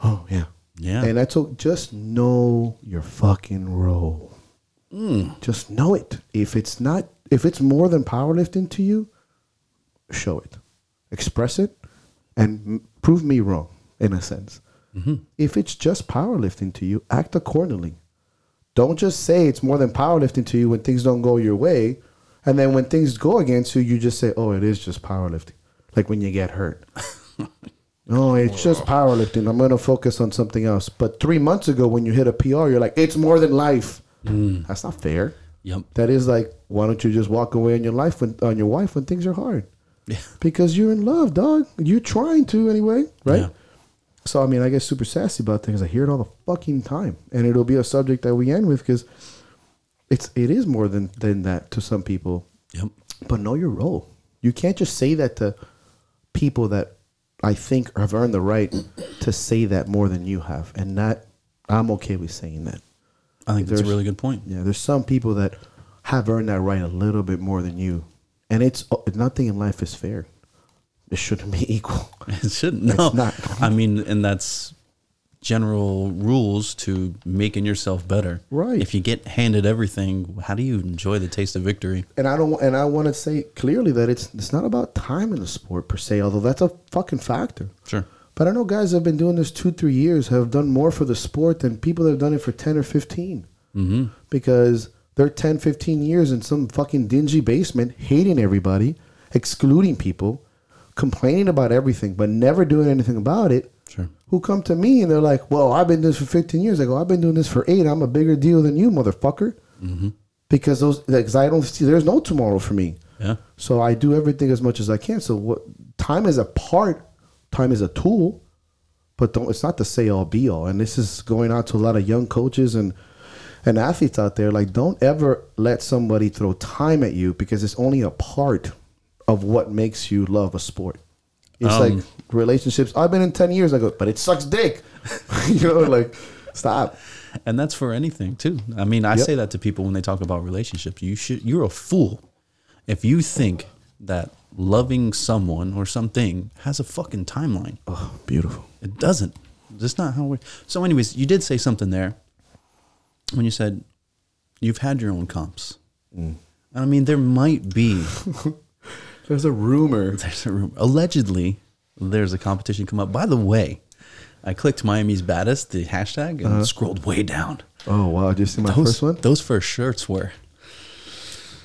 A: "Oh yeah,
B: Yeah.
A: And I all. Just know your fucking role. Hmm. Just know it. If it's not, if it's more than powerlifting to you, show it, express it, and prove me wrong in a sense. Mm-hmm. If it's just powerlifting to you, act accordingly. Don't just say it's more than powerlifting to you when things don't go your way, and then when things go against you, you just say, "Oh, it is just powerlifting." Like when you get hurt. no, oh, it's just powerlifting. I'm gonna focus on something else. But three months ago, when you hit a PR, you're like, "It's more than life." Mm. That's not fair.
B: Yep.
A: That is like, why don't you just walk away on your life when, on your wife when things are hard?
B: Yeah.
A: Because you're in love, dog. You're trying to anyway, right?
B: Yeah.
A: So I mean, I get super sassy about things. I hear it all the fucking time, and it'll be a subject that we end with because it's it is more than than that to some people.
B: Yep.
A: But know your role. You can't just say that to people that I think have earned the right to say that more than you have, and that I'm okay with saying that.
B: I think that's a really good point.
A: Yeah, there's some people that have earned that right a little bit more than you, and it's nothing in life is fair. It shouldn't be equal.
B: It shouldn't.
A: It's
B: No.
A: not.
B: I mean, and that's general rules to making yourself better.
A: Right.
B: If you get handed everything, how do you enjoy the taste of victory?
A: And I don't. And I want to say clearly that it's it's not about time in the sport per se, although that's a fucking factor.
B: Sure.
A: But I know guys that have been doing this two, three years have done more for the sport than people that have done it for 10 or 15.
B: Mm-hmm.
A: Because they're 10, 15 years in some fucking dingy basement, hating everybody, excluding people, complaining about everything, but never doing anything about it.
B: Sure.
A: Who come to me and they're like, well, I've been doing this for 15 years. I go, I've been doing this for eight. I'm a bigger deal than you, motherfucker. Mm-hmm. Because those, because I don't see, there's no tomorrow for me.
B: Yeah.
A: So I do everything as much as I can. So what time is a part, time is a tool, but don't it's not the say all be all. And this is going out to a lot of young coaches and and athletes out there. Like don't ever let somebody throw time at you because it's only a part of what makes you love a sport. It's
B: Um,
A: like relationships. I've been in ten years. I go, but it sucks dick. you know, like stop.
B: And that's for anything too. I mean, I
A: Yep.
B: say that to people when they talk about relationships. You should you're a fool if you think that loving someone or something has a fucking timeline.
A: Oh, beautiful.
B: It doesn't. That's not how we So anyways, you did say something there when you said you've had your own comps.
A: Mm.
B: I mean, there might be
A: There's a rumor.
B: there's a rumor. Allegedly, there's a competition come up. By the way, I clicked Miami's baddest, the hashtag, and scrolled way down.
A: Oh wow! Did you see my
B: Those,
A: first one?
B: those first shirts were.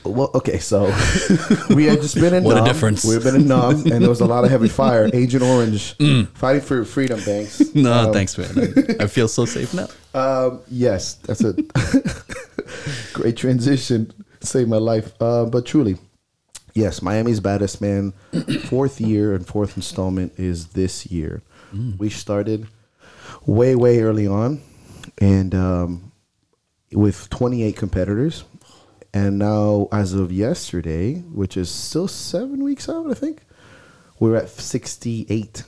A: Well, okay, so we had just been in
B: What a
A: Nam.
B: difference.
A: We've been in Nam, and there was a lot of heavy fire. Agent Orange fighting for freedom.
B: Mm. No,
A: Um,
B: thanks, man. I feel so safe now.
A: Um, yes, that's a great transition. Saved my life. Uh, but truly, yes, Miami's baddest man. Fourth year and fourth installment is this year. We started way, way early on, and um, with 28 competitors. And now, as of yesterday, which is still seven weeks out, I think, we're at 68,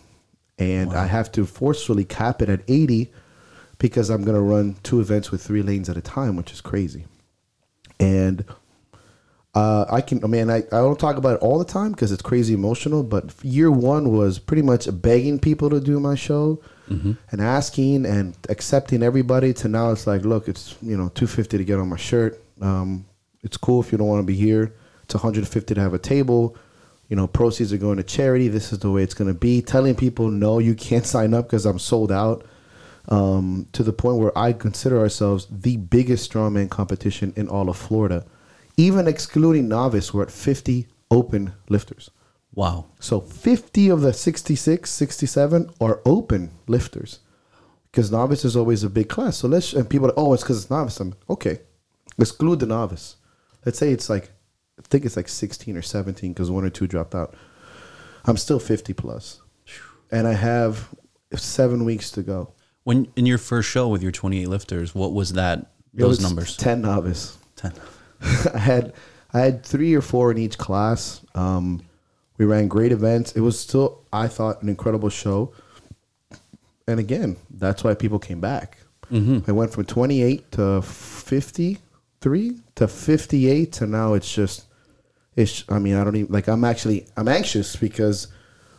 A: and I have to forcefully cap it at 80 because I'm gonna run two events with three lanes at a time, which is crazy. And uh, I can, I mean, I, I don't talk about it all the time because it's crazy emotional. But year one was pretty much begging people to do my show and asking and accepting everybody. To now, it's like, look, it's you know, two fifty to get on my shirt. Um, it's cool if you don't want to be here. It's one hundred fifty to have a table. You know, proceeds are going to charity. This is the way it's going to be. Telling people no, you can't sign up because I'm sold out. Um, to the point where I consider ourselves the biggest strongman competition in all of Florida. Even excluding novice, we're at 50 open lifters.
B: Wow.
A: So 50 of the 66, 67 are open lifters. Because novice is always a big class. So let's, and people are, oh, it's because it's novice. I'm okay. Exclude the novice. Let's say it's like, I think it's like 16 or 17 because one or two dropped out. I'm still 50 plus. And I have seven weeks to go.
B: When in your first show with your 28 lifters, what was that?
A: It
B: Those
A: was
B: numbers.
A: 10 novice.
B: 10.
A: I had I had three or four in each class. Um, we ran great events. It was still, I thought, an incredible show. And again, that's why people came back. I went from 28 to 53 to 58 to now it's just, it's. I mean, I don't even like. I'm actually I'm anxious because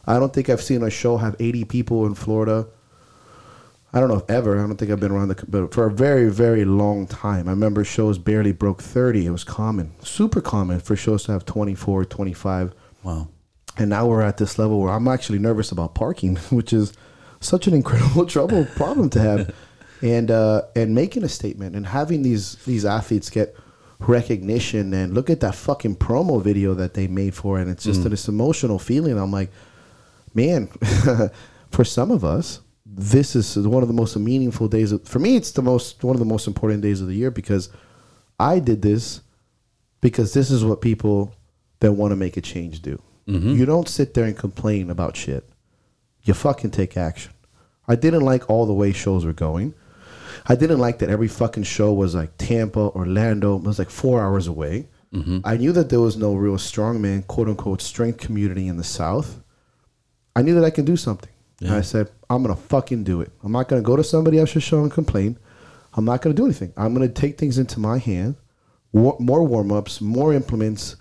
A: I don't think I've seen a show have 80 people in Florida. I don't know if ever. I don't think I've been around the but for a very very long time. I remember shows barely broke 30. It was common, super common for shows to have 24, 25.
B: Wow.
A: And now we're at this level where I'm actually nervous about parking, which is such an incredible trouble problem to have. And uh, and making a statement and having these these athletes get recognition and look at that fucking promo video that they made for it. And it's just this emotional feeling. I'm like, man, for some of us, this is one of the most meaningful days. Of, for me, it's the most one of the most important days of the year because I did this because this is what people that want to make a change do. Mm-hmm. You don't sit there and complain about shit. You fucking take action. I didn't like all the way shows were going. I didn't like that every fucking show was like Tampa, Orlando. It was like four hours away. Mm-hmm. I knew that there was no real strongman, quote unquote, strength community in the South. I knew that I could do something. And I said, I'm gonna fucking do it. I'm not gonna go to somebody else's show and complain. I'm not gonna do anything. I'm gonna take things into my hand. War- more warm ups, more implements,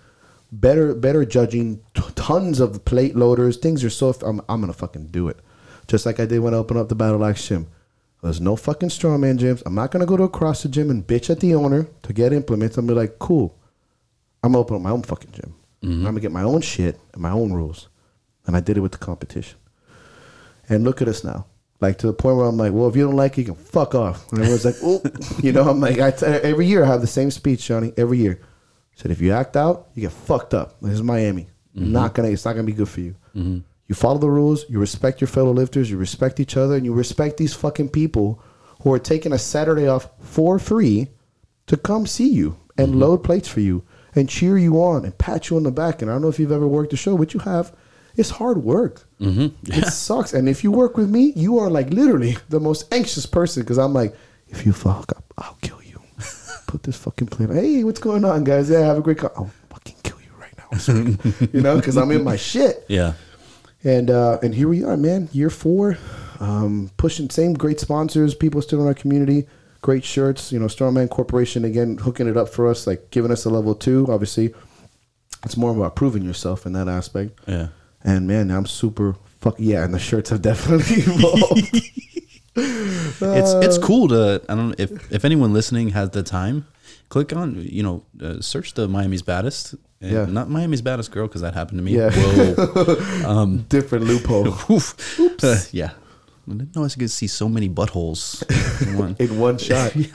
A: better better judging, t- tons of plate loaders. Things are so. F- I'm I'm gonna fucking do it. Just like I did when I opened up the Battle Axe gym. There's no fucking strongman gyms. I'm not gonna go to a CrossFit gym and bitch at the owner to get implements. I'm be like, cool. I'm gonna open up my own fucking gym. Mm-hmm. I'm gonna get my own shit and my own rules. And I did it with the competition. And look at us now. Like to the point where I'm like, well, if you don't like it, you can fuck off. And everyone's like, oh, you know, I'm like, I t- every year I have the same speech, Johnny. Every year, I said if you act out, you get fucked up. This is Miami. Mm-hmm. Not gonna, it's not gonna be good for you. Mm-hmm. You follow the rules. You respect your fellow lifters. You respect each other, and you respect these fucking people who are taking a Saturday off for free to come see you and mm-hmm. load plates for you and cheer you on and pat you on the back. And I don't know if you've ever worked a show, but you have. It's hard work. It sucks. And if you work with me, you are like literally the most anxious person because I'm like, if you fuck up, I'll kill you. Put this fucking plate. on. Hey, what's going on, guys? Yeah, have a great. Co- I'll fucking kill you right now. You know, because I'm in my shit.
B: Yeah.
A: And uh, and here we are, man. Year four, um, pushing same great sponsors, people still in our community, great shirts. You know, Strongman Corporation again hooking it up for us, like giving us a level two. Obviously, it's more about proving yourself in that aspect.
B: Yeah.
A: And man, I'm super fuck yeah, and the shirts have definitely evolved.
B: it's it's cool to I don't know if if anyone listening has the time, click on you know uh, search the Miami's baddest. And
A: Yeah.
B: Not Miami's baddest girl because that happened to me.
A: Yeah.
B: Whoa.
A: Different loophole
B: Oof. Uh, yeah. I didn't know I could see so many buttholes. in one.
A: in one shot.
B: yeah.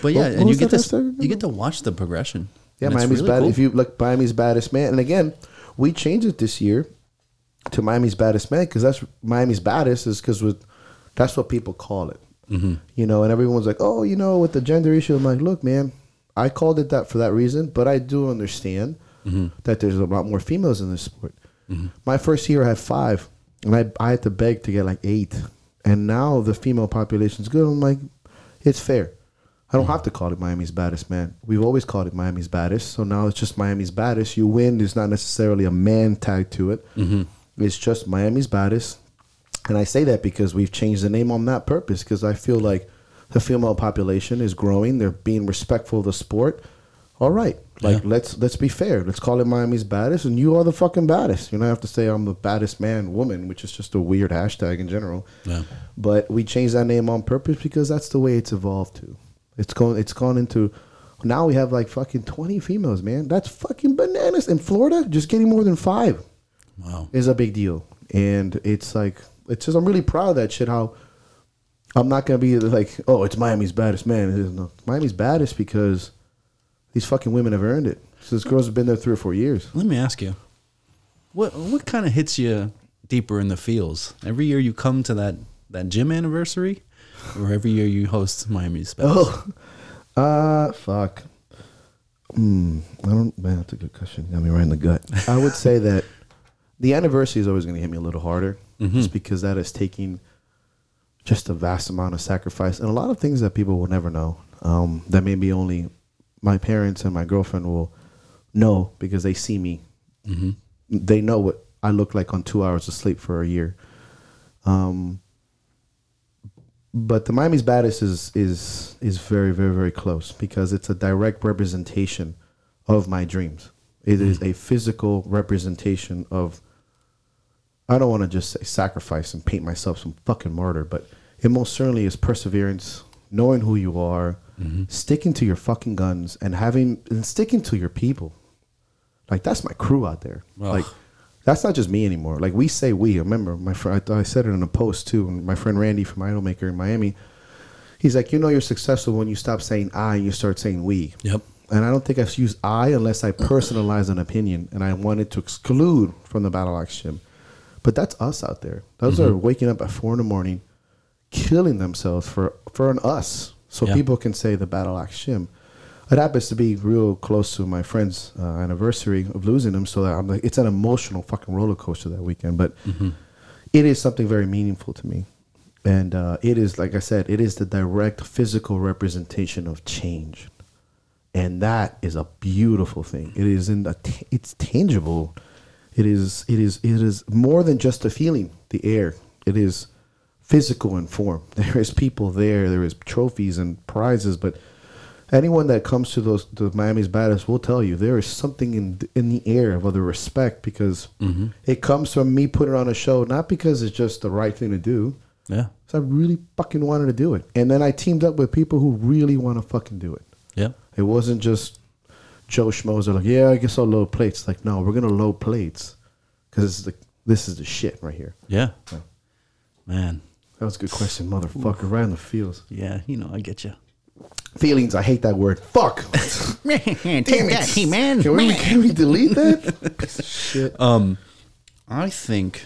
B: But yeah, and you get
A: the
B: to
A: rest of it?
B: you get to watch the progression.
A: Yeah, Miami's
B: really
A: bad.
B: cool.
A: If you look, Miami's baddest man, and again, we changed it this year to Miami's baddest man because that's Miami's baddest is because with that's what people call it.
B: Mm-hmm.
A: You know, and everyone's like, oh, you know, with the gender issue, I'm like, look, man, I called it that for that reason, but I do understand
B: Mm-hmm.
A: that there's a lot more females in this sport. My first year, I had five, and I I had to beg to get like eight, and now the female population's good. I'm like, it's fair. I don't have to call it Miami's baddest man. We've always called it Miami's baddest. So now it's just Miami's baddest. You win. There's not necessarily a man tag to it. It's just Miami's baddest. And I say that because we've changed the name on that purpose because I feel like the female population is growing. They're being respectful of the sport. All right. Like
B: Yeah.
A: let's let's be fair. Let's call it Miami's baddest and you are the fucking baddest. You don't have to say I'm the baddest man, woman, which is just a weird hashtag in general.
B: Yeah.
A: But we changed that name on purpose because that's the way it's evolved to. It's gone it's gone into now we have like fucking twenty females, man. That's fucking bananas. In Florida, just getting more than five
B: Wow.
A: is a big deal. And it's like it's just I'm really proud of that shit how I'm not gonna be like, oh, it's Miami's baddest man. It is no Miami's baddest because these fucking women have earned it. So this girls have been there three or four years.
B: Let me ask you, what what kind of hits you deeper in the feels? Every year you come to that that gym anniversary, or every year you host Miami's Best?
A: Oh, uh, fuck. Hmm. I don't. Man, that's a good question. Got me right in the gut. I would say that the anniversary is always going to hit me a little harder, just because that is taking just a vast amount of sacrifice and a lot of things that people will never know. Um, that maybe only my parents and my girlfriend will know because they see me. They know what I look like on two hours of sleep for a year. Um, but the Miami's baddest is is is very very very close because it's a direct representation of my dreams. It is a physical representation of. I don't want to just say sacrifice and paint myself some fucking martyr, but it most certainly is perseverance, knowing who you are, mm-hmm. sticking to your fucking guns, and having and sticking to your people. Like that's my crew out there.
B: Ugh.
A: Like that's not just me anymore. Like we say we. Remember, my friend. I said it in a post too. And my friend Randy from Idolmaker in Miami. He's like, you know, you're successful when you stop saying I and you start saying we.
B: Yep.
A: And I don't think I've used I unless I personalize an opinion and I wanted to exclude from the Battle gym. But that's us out there. Those are waking up at four in the morning, killing themselves for for an us, so
B: Yeah.
A: people can say the Battle Axe gym. It happens to be real close to my friend's uh, anniversary of losing him, so that I'm like, it's an emotional fucking roller coaster that weekend. But it is something very meaningful to me, and uh, it is like I said, it is the direct physical representation of change, and that is a beautiful thing. It is in the t- it's tangible. It is it is it is more than just a feeling. The air. It is physical in form. There is people there. There is trophies and prizes, but anyone that comes to those the Miami's baddest will tell you there is something in in the air of other respect because mm-hmm. it comes from me putting on a show, not because it's just the right thing to do.
B: Yeah.
A: So I really fucking wanted to do it, and then I teamed up with people who really want to fucking do it.
B: Yeah.
A: It wasn't just Joe Schmoes are like, yeah, I guess I'll load plates. Like, no, we're gonna load plates because this is the this is the shit right here.
B: Yeah. Man.
A: That was a good question, motherfucker. Right in the feels.
B: Yeah. You know, I get you.
A: Feelings. I hate that word. Fuck.
B: Take
A: that, He-Man. Can we, can we delete that? Shit.
B: Um, I think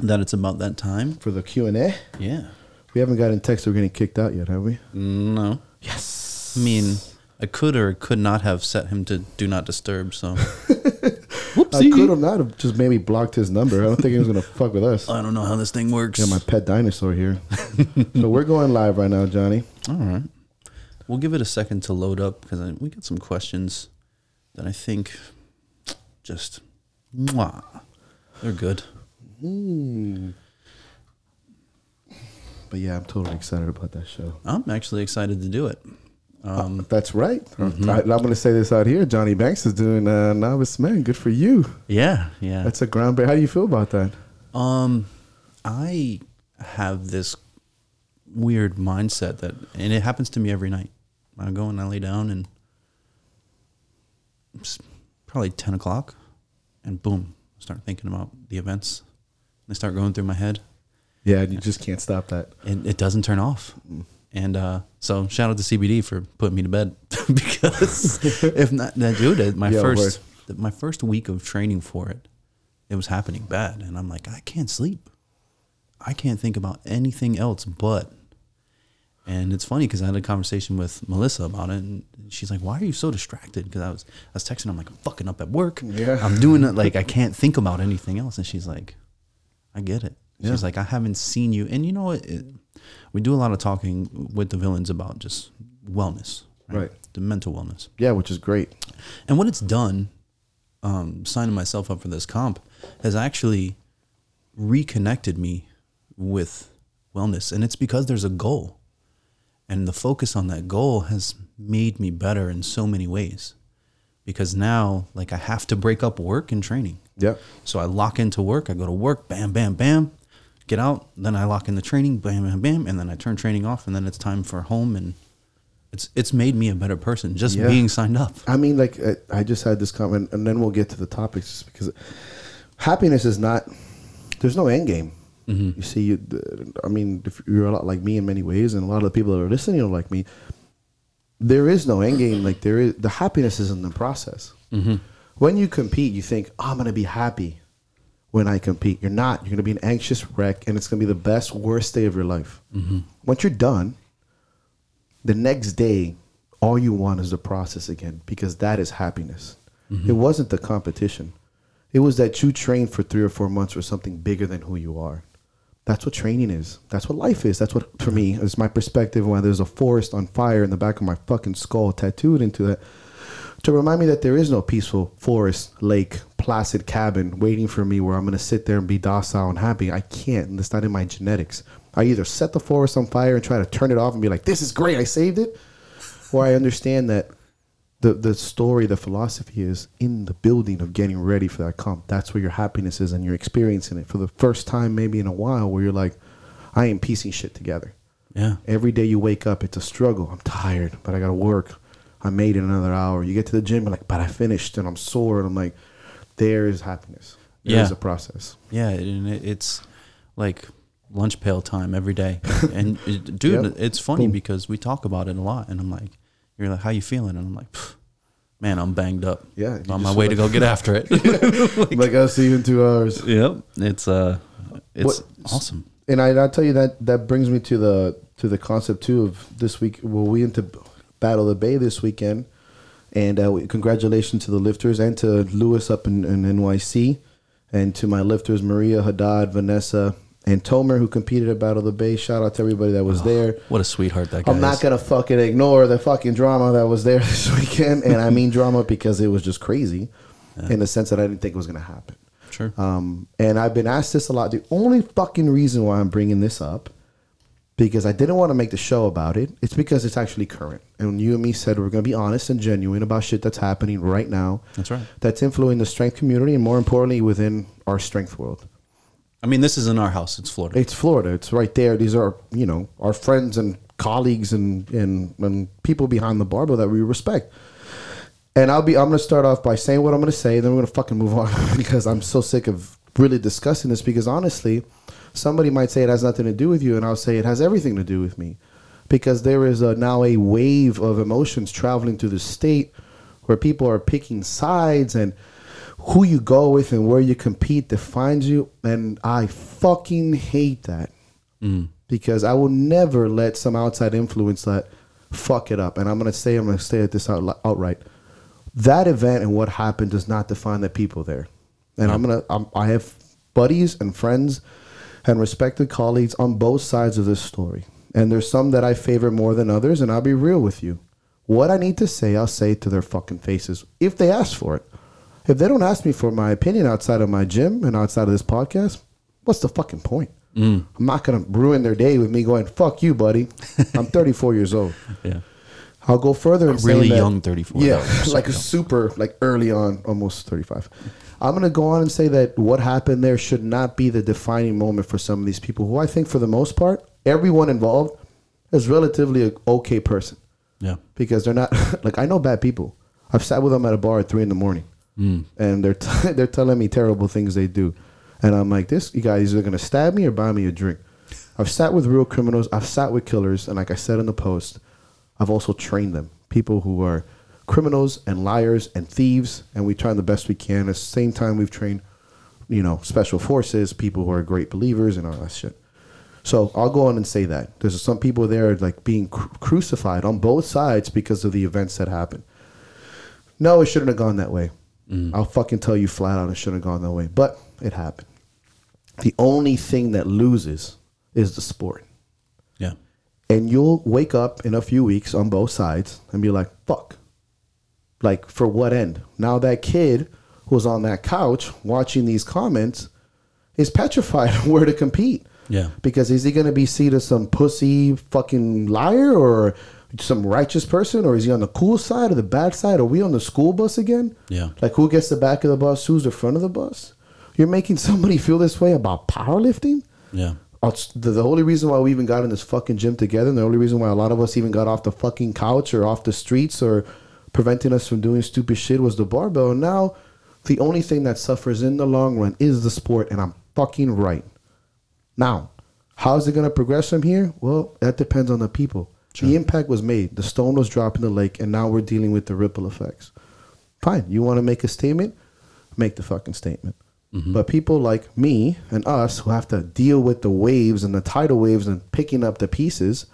B: that it's about that time.
A: For the Q and A,
B: Yeah.
A: we haven't gotten text. We're getting kicked out yet, have we?
B: No.
A: Yes.
B: I mean, I could or could not have set him to do not disturb. So
A: I could have not have just maybe blocked his number. I don't think he was gonna fuck with us.
B: I don't know how this thing works.
A: Got my pet dinosaur here. so we're going live right now, Johnny.
B: All right. We'll give it a second to load up because we got some questions that I think just mwah, they're good. Hmm.
A: But yeah, I'm totally excited about that show.
B: I'm actually excited to do it. Um,
A: That's right. I, am going to say this out here. Johnny Banks is doing uh, Novice Man. Good for you.
B: yeah, yeah.
A: That's a groundbreak. How do you feel about that?
B: Um, I have this weird mindset that, and it happens to me every night. I go and I lay down, and it's probably ten o'clock, and boom, I start thinking about the events. They start going through my head,
A: Yeah, you just can't stop that.
B: and it doesn't turn off. And uh, so, shout out to CBD for putting me to bed because if not, that dude, my
A: Yeah,
B: first, my first week of training for it, it was happening bad, and I'm like, I can't sleep. I can't think about anything else but. And it's funny because I had a conversation with Melissa about it, and she's like, "Why are you so distracted?" Because I was, I was texting, I'm like, "I'm fucking up at work.
A: Yeah.
B: I'm doing it like I can't think about anything else." And she's like, "I get it."
A: Yeah.
B: She's like, "I haven't seen you," and you know what? It, we do a lot of talking with the villains about just wellness,
A: Right.
B: The mental wellness,
A: Yeah, which is great.
B: and what it's done um, signing myself up for this comp has actually reconnected me with wellness, and it's because there's a goal, and the focus on that goal has made me better in so many ways. Because now, like, I have to break up work and training.
A: Yeah.
B: So I lock into work. I go to work, bam, bam, bam, get out. Then I lock in the training, bam, bam, bam, and then I turn training off, and then it's time for home. And it's it's made me a better person just
A: Yeah.
B: being signed up.
A: I mean, like uh, I just had this comment, and then we'll get to the topics, just because happiness is not. There's no end game. You see, you. I mean, if you're a lot like me in many ways, and a lot of the people that are listening are like me. There is no end game. Like there is, the happiness is in the process. When you compete, you think, oh, "I'm gonna be happy." When I compete, you're not. You're gonna be an anxious wreck, and it's gonna be the best, worst day of your life. Mm-hmm. Once you're done, the next day, all you want is the process again because that is happiness. Mm-hmm. It wasn't the competition. It was that you trained for three or four months for something bigger than who you are. That's what training is. That's what life is. That's what, for me, is my perspective when there's a forest on fire in the back of my fucking skull tattooed into that to remind me that there is no peaceful forest, lake, placid cabin waiting for me where I'm going to sit there and be docile and happy. I can't. And that's not in my genetics. I either set the forest on fire and try to turn it off and be like, this is great, I saved it. Or I understand that the, the story, the philosophy is in the building of getting ready for that comp. That's where your happiness is and you're experiencing it for the first time, maybe in a while, where you're like, I am piecing shit together.
B: Yeah.
A: Every day you wake up, it's a struggle. I'm tired, but I got to work. I made it another hour. You get to the gym, you're like, but I finished and I'm sore. And I'm like, there is happiness. There is
B: Yeah.
A: a process.
B: Yeah, and it's like lunch pail time every day. And it, dude,
A: Yep.
B: it's funny
A: Boom.
B: because we talk about it a lot, and I'm like, "You're like, how you feeling?" And I'm like, "Man, I'm banged up.
A: Yeah,
B: on my way
A: feel
B: to go get after it."
A: like, I'll see you in two hours.
B: yep, it's uh, it's
A: What-
B: awesome.
A: And I, I'll tell you that that brings me to the to the concept too of this week. Well, we into Battle of the Bay this weekend, and uh, we- congratulations to the lifters and to Lewis up in, in NYC, and to my lifters Maria Haddad, Vanessa, and Tomer who competed at Battle of the Bay. Shout out to everybody that was there.
B: What a sweetheart that guy
A: I'm not gonna fucking ignore the fucking drama that was there this weekend, and I mean drama because it was just crazy, in the sense that I didn't think it was gonna happen.
B: Sure.
A: Um, and I've been asked this a lot. The only fucking reason why I'm bringing this up, because I didn't want to make the show about it, it's because it's actually current. And you and me said we're going to be honest and genuine about shit that's happening right now.
B: That's right.
A: That's influencing the strength community and more importantly within our strength world.
B: I mean, this is in our house. It's Florida.
A: It's Florida. It's right there. These are, you know, our friends and colleagues and, and, and people behind the barbell that we respect. And I'll be I'm gonna start off by saying what I'm gonna say, then we're gonna fucking move on because I'm so sick of really discussing this because honestly, somebody might say it has nothing to do with you, and I'll say it has everything to do with me. Because there is a, now a wave of emotions traveling through the state where people are picking sides and who you go with and where you compete defines you. And I fucking hate that mm. because I will never let some outside influence that fuck it up. And I'm gonna say, I'm gonna say it this out, outright. That event and what happened does not define the people there. And I'm gonna, I'm, I have buddies and friends and respected colleagues on both sides of this story. And there's some that I favor more than others. And I'll be real with you. What I need to say, I'll say to their fucking faces if they ask for it. If they don't ask me for my opinion outside of my gym and outside of this podcast, what's the fucking point? Mm. I'm not gonna ruin their day with me going, "Fuck you, buddy." I'm 34 years old.
B: yeah.
A: I'll go further and
B: really young 34,
A: Yeah, like a super, like early on, almost 35. I'm gonna go on and say that what happened there should not be the defining moment for some of these people, who I think, for the most part, everyone involved is relatively an okay person
B: Yeah.
A: because they're not like I know bad people. I've sat with them at a bar at three in the morning, mm. and they're t- they're telling me terrible things they do, and I'm like, this you guys are gonna stab me or buy me a drink. I've sat with real criminals. I've sat with killers, and like I said in the post, I've also trained them. People who are criminals and liars and thieves, and we try the best we can. At the same time, we've trained, you know, special forces, people who are great believers, and all that shit. So I'll go on and say that there's some people there like being cru- crucified on both sides because of the events that happened. No, it shouldn't have gone that way. Mm. I'll fucking tell you flat out, it shouldn't have gone that way. But it happened. The only thing that loses is the sport.
B: Yeah.
A: And you'll wake up in a few weeks on both sides and be like, fuck. Like, for what end? Now that kid who's on that couch watching these comments is petrified where to compete.
B: Yeah.
A: Because is he going to be seen as some pussy fucking liar or some righteous person or is he on the cool side or the bad side? Are we on the school bus again?
B: Yeah.
A: Like who gets the back of the bus? Who's the front of the bus? You're making somebody feel this way about powerlifting?
B: Yeah.
A: Uh, the, the only reason why we even got in this fucking gym together, and the only reason why a lot of us even got off the fucking couch or off the streets or preventing us from doing stupid shit was the barbell. Now the only thing that suffers in the long run is the sport, and I'm fucking right. Now, how is it going to progress from here? Well, that depends on the people. The impact was made. The stone was dropped in the lake, and now we're dealing with the ripple effects. Fine. You want to make a statement? Make the fucking statement. Mm-hmm. But people like me and us who have to deal with the waves and the tidal waves and picking up the pieces,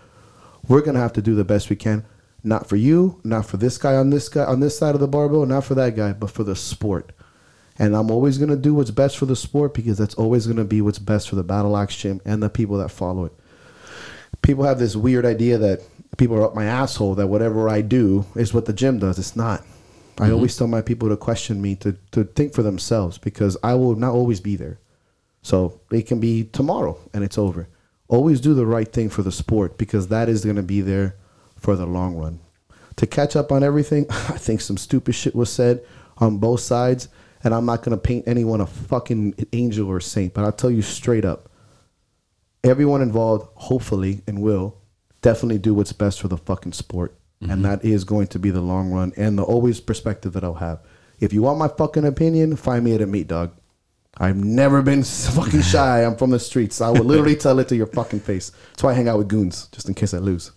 A: we're gonna have to do the best we can. Not for you, not for this guy on this guy on this side of the barbell, not for that guy, but for the sport. And I'm always gonna do what's best for the sport because that's always gonna be what's best for the battle axe gym and the people that follow it. People have this weird idea that people are up my asshole that whatever I do is what the gym does. It's not. I mm-hmm. always tell my people to question me to, to think for themselves because I will not always be there. So it can be tomorrow and it's over. Always do the right thing for the sport because that is going to be there for the long run. To catch up on everything, I think some stupid shit was said on both sides, and I'm not going to paint anyone a fucking angel or saint, but I'll tell you straight up everyone involved, hopefully, and will definitely do what's best for the fucking sport. And mm-hmm. that is going to be the long run and the always perspective that I'll have. If you want my fucking opinion, find me at a meat dog. I've never been fucking shy. I'm from the streets. I will literally tell it to your fucking face. That's why I hang out with goons, just in case I lose.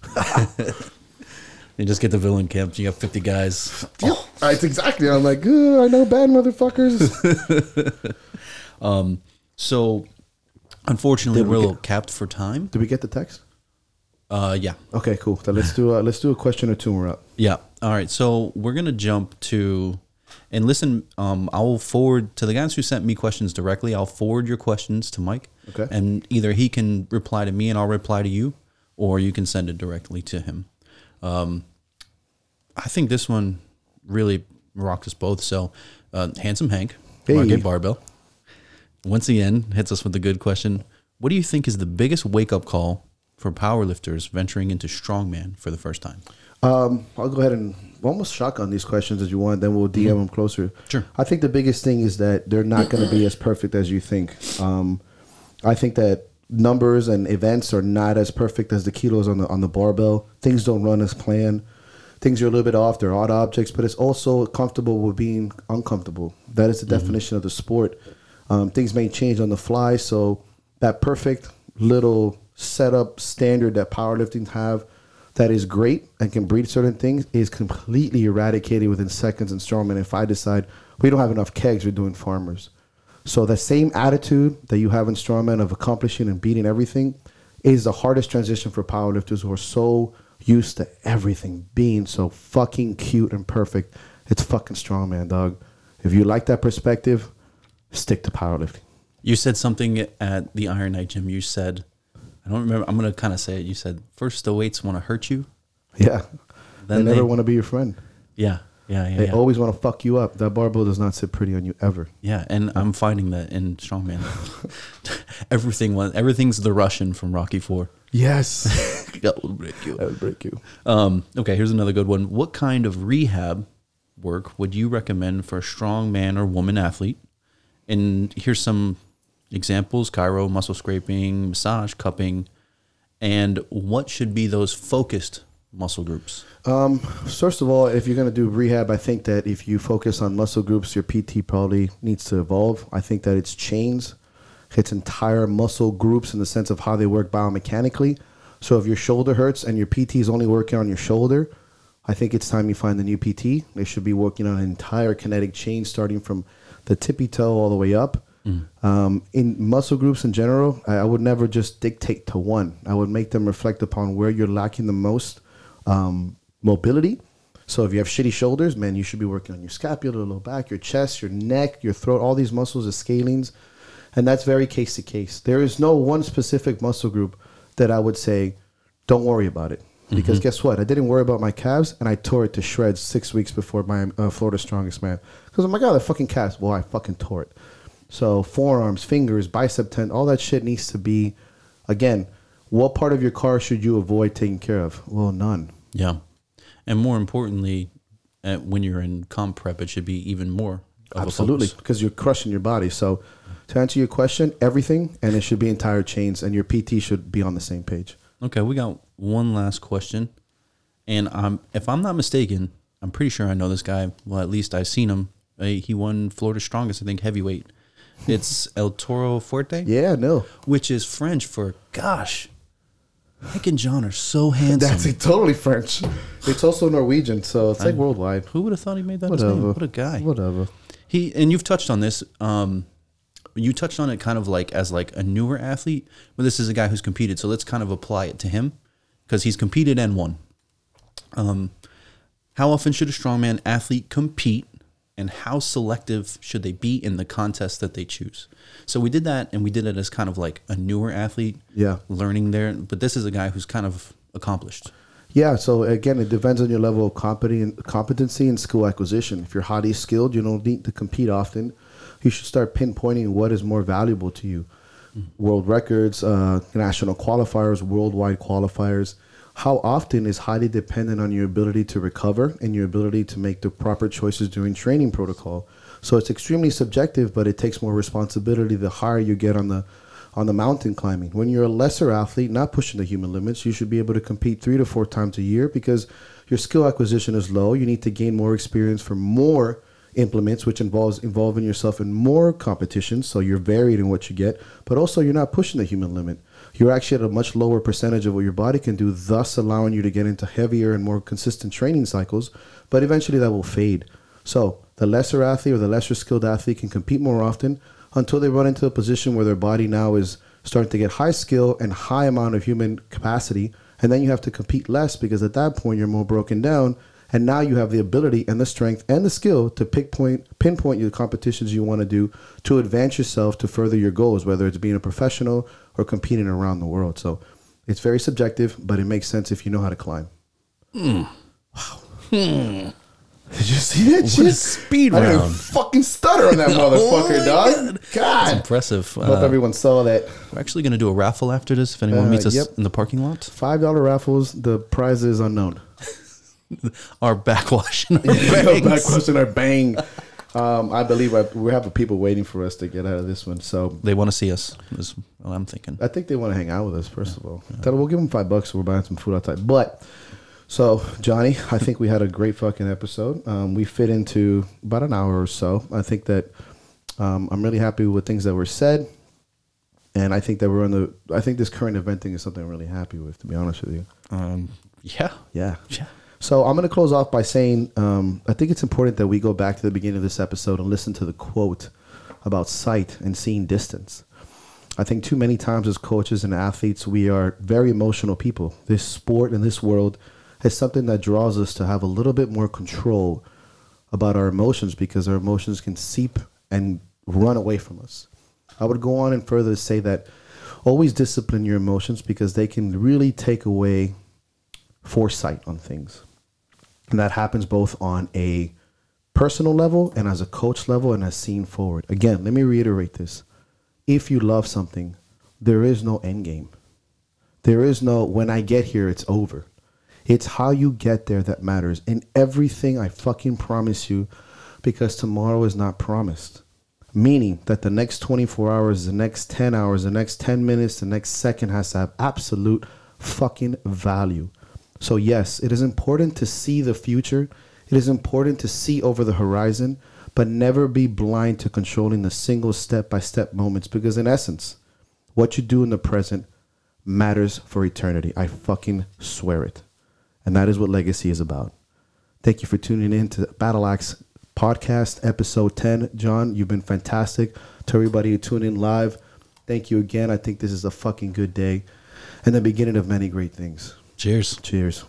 B: You just get the villain camp. You got 50 guys.
A: Yep. That's exactly. I'm like, "Ugh, I know bad motherfuckers.
B: Um, so, unfortunately,
A: we
B: we're a
A: get-
B: little capped for time.
A: Did we get the text?
B: Uh, yeah.
A: Okay, cool. Then let's do a, let's do a question or two and we're up.
B: Yeah. All right. So we're gonna jump to, and listen. Um, I will forward to the guys who sent me questions directly. I'll forward your questions to Mike.
A: Okay.
B: And either he can reply to me and I'll reply to you, or you can send it directly to him. Um, I think this one really rocks us both. So, uh, handsome Hank,
A: Hey.
B: Margate Barbell, once again hits us with a good question. What do you think is the biggest wake up call for powerlifters venturing into strongman for the first time?
A: Um, I'll go ahead and almost shotgun these questions as you want. Then we'll DM them closer.
B: Sure.
A: I think the biggest thing is that they're not going to be as perfect as you think. Um, I think that numbers and events are not as perfect as the kilos on the on the barbell. Things don't run as planned. Things are a little bit off. They're odd objects, but it's also comfortable with being uncomfortable. That is the definition of the sport. Um, things may change on the fly, so that perfect little setup standard that powerlifting have that is great and can breed certain things is completely eradicated within seconds in strongman. If I decide we don't have enough kegs, we're doing farmers. So the same attitude that you have in strongman of accomplishing and beating everything is the hardest transition for powerlifters who are so used to everything being so fucking cute and perfect. It's fucking strongman, dog. If you like that perspective, stick to powerlifting.
B: You said something at the Iron Knight gym. You said, I don't remember. I'm to kind of say it. You said, first the weights want to hurt you.
A: Yeah.
B: Then
A: they never want to be your friend.
B: Yeah. Yeah. Yeah.
A: They
B: yeah.
A: always want to fuck you up. That barbell does not sit pretty on you ever.
B: yeah. And I'm finding that in strongman. Everything was, everything's the Russian from Rocky Four.
A: Yes.
B: That will break you.
A: that would break you.
B: Um, okay, here's another good one. What kind of rehab work would you recommend for a strong man or woman athlete? And here's some examples chiro, muscle scraping, massage, cupping. And what should be those focused muscle groups?
A: Um, first of all, if you're going to do rehab, I think that if you focus on muscle groups, your PT probably needs to evolve. I think that it's chains, it's entire muscle groups in the sense of how they work biomechanically. So if your shoulder hurts and your PT is only working on your shoulder, I think it's time you find the new PT. They should be working on an entire kinetic chain starting from the tippy toe all the way up. Um, in muscle groups in general, I, I would never just dictate to one. I would make them reflect upon where you're lacking the most um, mobility. So if you have shitty shoulders, man, you should be working on your scapula, low back, your chest, your neck, your throat. All these muscles the scalenes, and that's very case to case. There is no one specific muscle group that I would say, don't worry about it. Because guess what? I didn't worry about my calves, and I tore it to shreds six weeks before my uh, Florida Strongest Man. Because I'm like, oh, the fucking calves. Well, I fucking tore it. So forearms, fingers, bicep tent, all that shit needs to be. Again, what part of your car should you avoid taking care of? Well, none.
B: Yeah, and more importantly, uh, when you're in comp prep, it should be even more.
A: Absolutely, because you're crushing your body. So, to answer your question, everything, and it should be entire chains, and your PT should be on the same page.
B: Okay, we got one last question, and um, if I'm not mistaken, I'm pretty sure I know this guy. Well, at least I've seen him. Uh, he won Florida Strongest, I think, heavyweight. It's El Toro Fuerte,
A: Yeah, no,
B: which is French for gosh. Mike and John are so handsome.
A: that's like, totally French. It's also Norwegian, so it's like worldwide.
B: Who would have thought he made that his name?
A: Whatever.
B: What a guy.
A: Whatever.
B: He and you've touched on this. Um, you touched on it kind of like as like a newer athlete, but this is a guy who's competed. So let's kind of apply it to him because he's competed and won. Um, how often should a strongman athlete compete, and how selective should they be in the contest that they choose? So we did that, and we did it as kind of like a newer athlete,
A: Yeah.
B: learning there. But this is a guy who's kind of accomplished.
A: Yeah, so again, it depends on your level of competency and skill acquisition. If you're highly skilled, you don't need to compete often. You should start pinpointing what is more valuable to you. World records, uh, national qualifiers, worldwide qualifiers. How often is highly dependent on your ability to recover and your ability to make the proper choices during training protocol. So it's extremely subjective, but it takes more responsibility the higher you get on the on the mountain climbing. When you're a lesser athlete, not pushing the human limits, you should be able to compete three to four times a year because your skill acquisition is low. You need to gain more experience for more implements, which involves involving yourself in more competitions. So you're varied in what you get, but also you're not pushing the human limit. You're actually at a much lower percentage of what your body can do, thus allowing you to get into heavier and more consistent training cycles. But eventually that will fade. So the lesser athlete or the lesser skilled athlete can compete more often until they run into a position where their body now is starting to get high skill and high amount of human capacity. And then you have to compete less because at that point you're more broken down. And now you have the ability and the strength and the skill to pick point, pinpoint your competitions you want to do to advance yourself to further your goals, whether it's being a professional or competing around the world. So it's very subjective, but it makes sense if you know how to climb. Wow. Did you see that shit?
B: a speed
A: I
B: round.
A: fucking stutter on that motherfucker,
B: my
A: dog. God.
B: that's Impressive.
A: I hope
B: Uh,
A: everyone saw that.
B: we're actually going to do a raffle after this. If anyone
A: Uh,
B: meets us
A: yep.
B: in the parking lot,
A: Five dollar raffles. The prize is unknown.
B: Our backwash and our
A: Back
B: bangs.
A: question our bang. Um, I believe I, we have people waiting for us to get out of this one. So
B: They want to see us. Is what I'm thinking.
A: I think they want to hang out with us. First of all, Tell them we'll give them five bucks. So we're buying some food outside. But so Johnny, I think we had a great fucking episode. Um, we fit into about an hour or so. I think that um, I'm really happy with things that were said, and I think that we're on the. I think this current event thing is something I'm really happy with. To be honest with you,
B: Um, yeah.
A: yeah.
B: Yeah.
A: So I'm going to close off by saying um, I think it's important that we go back to the beginning of this episode and listen to the quote about sight and seeing distance. I think too many times as coaches and athletes, we are very emotional people. This sport and this world is something that draws us to have a little bit more control about our emotions because our emotions can seep and run away from us. I would go on and further say that always discipline your emotions because they can really take away foresight on things. And that happens both on a personal level and as a coach level and as seen forward. Again, let me reiterate this. If you love something, there is no end game. There is no when I get here, it's over. It's how you get there that matters. And everything I fucking promise you, because tomorrow is not promised. Meaning that the next 24 hours, the next 10 hours, the next 10 minutes, the next second has to have absolute fucking value. So, yes, it is important to see the future. It is important to see over the horizon, but never be blind to controlling the single step by step moments because, in essence, what you do in the present matters for eternity. I fucking swear it. And that is what legacy is about. Thank you for tuning in to Battle Axe podcast, episode 10. John, you've been fantastic. To everybody who tuned in live, thank you again. I think this is a fucking good day and the beginning of many great things.
B: Cheers.
A: Cheers.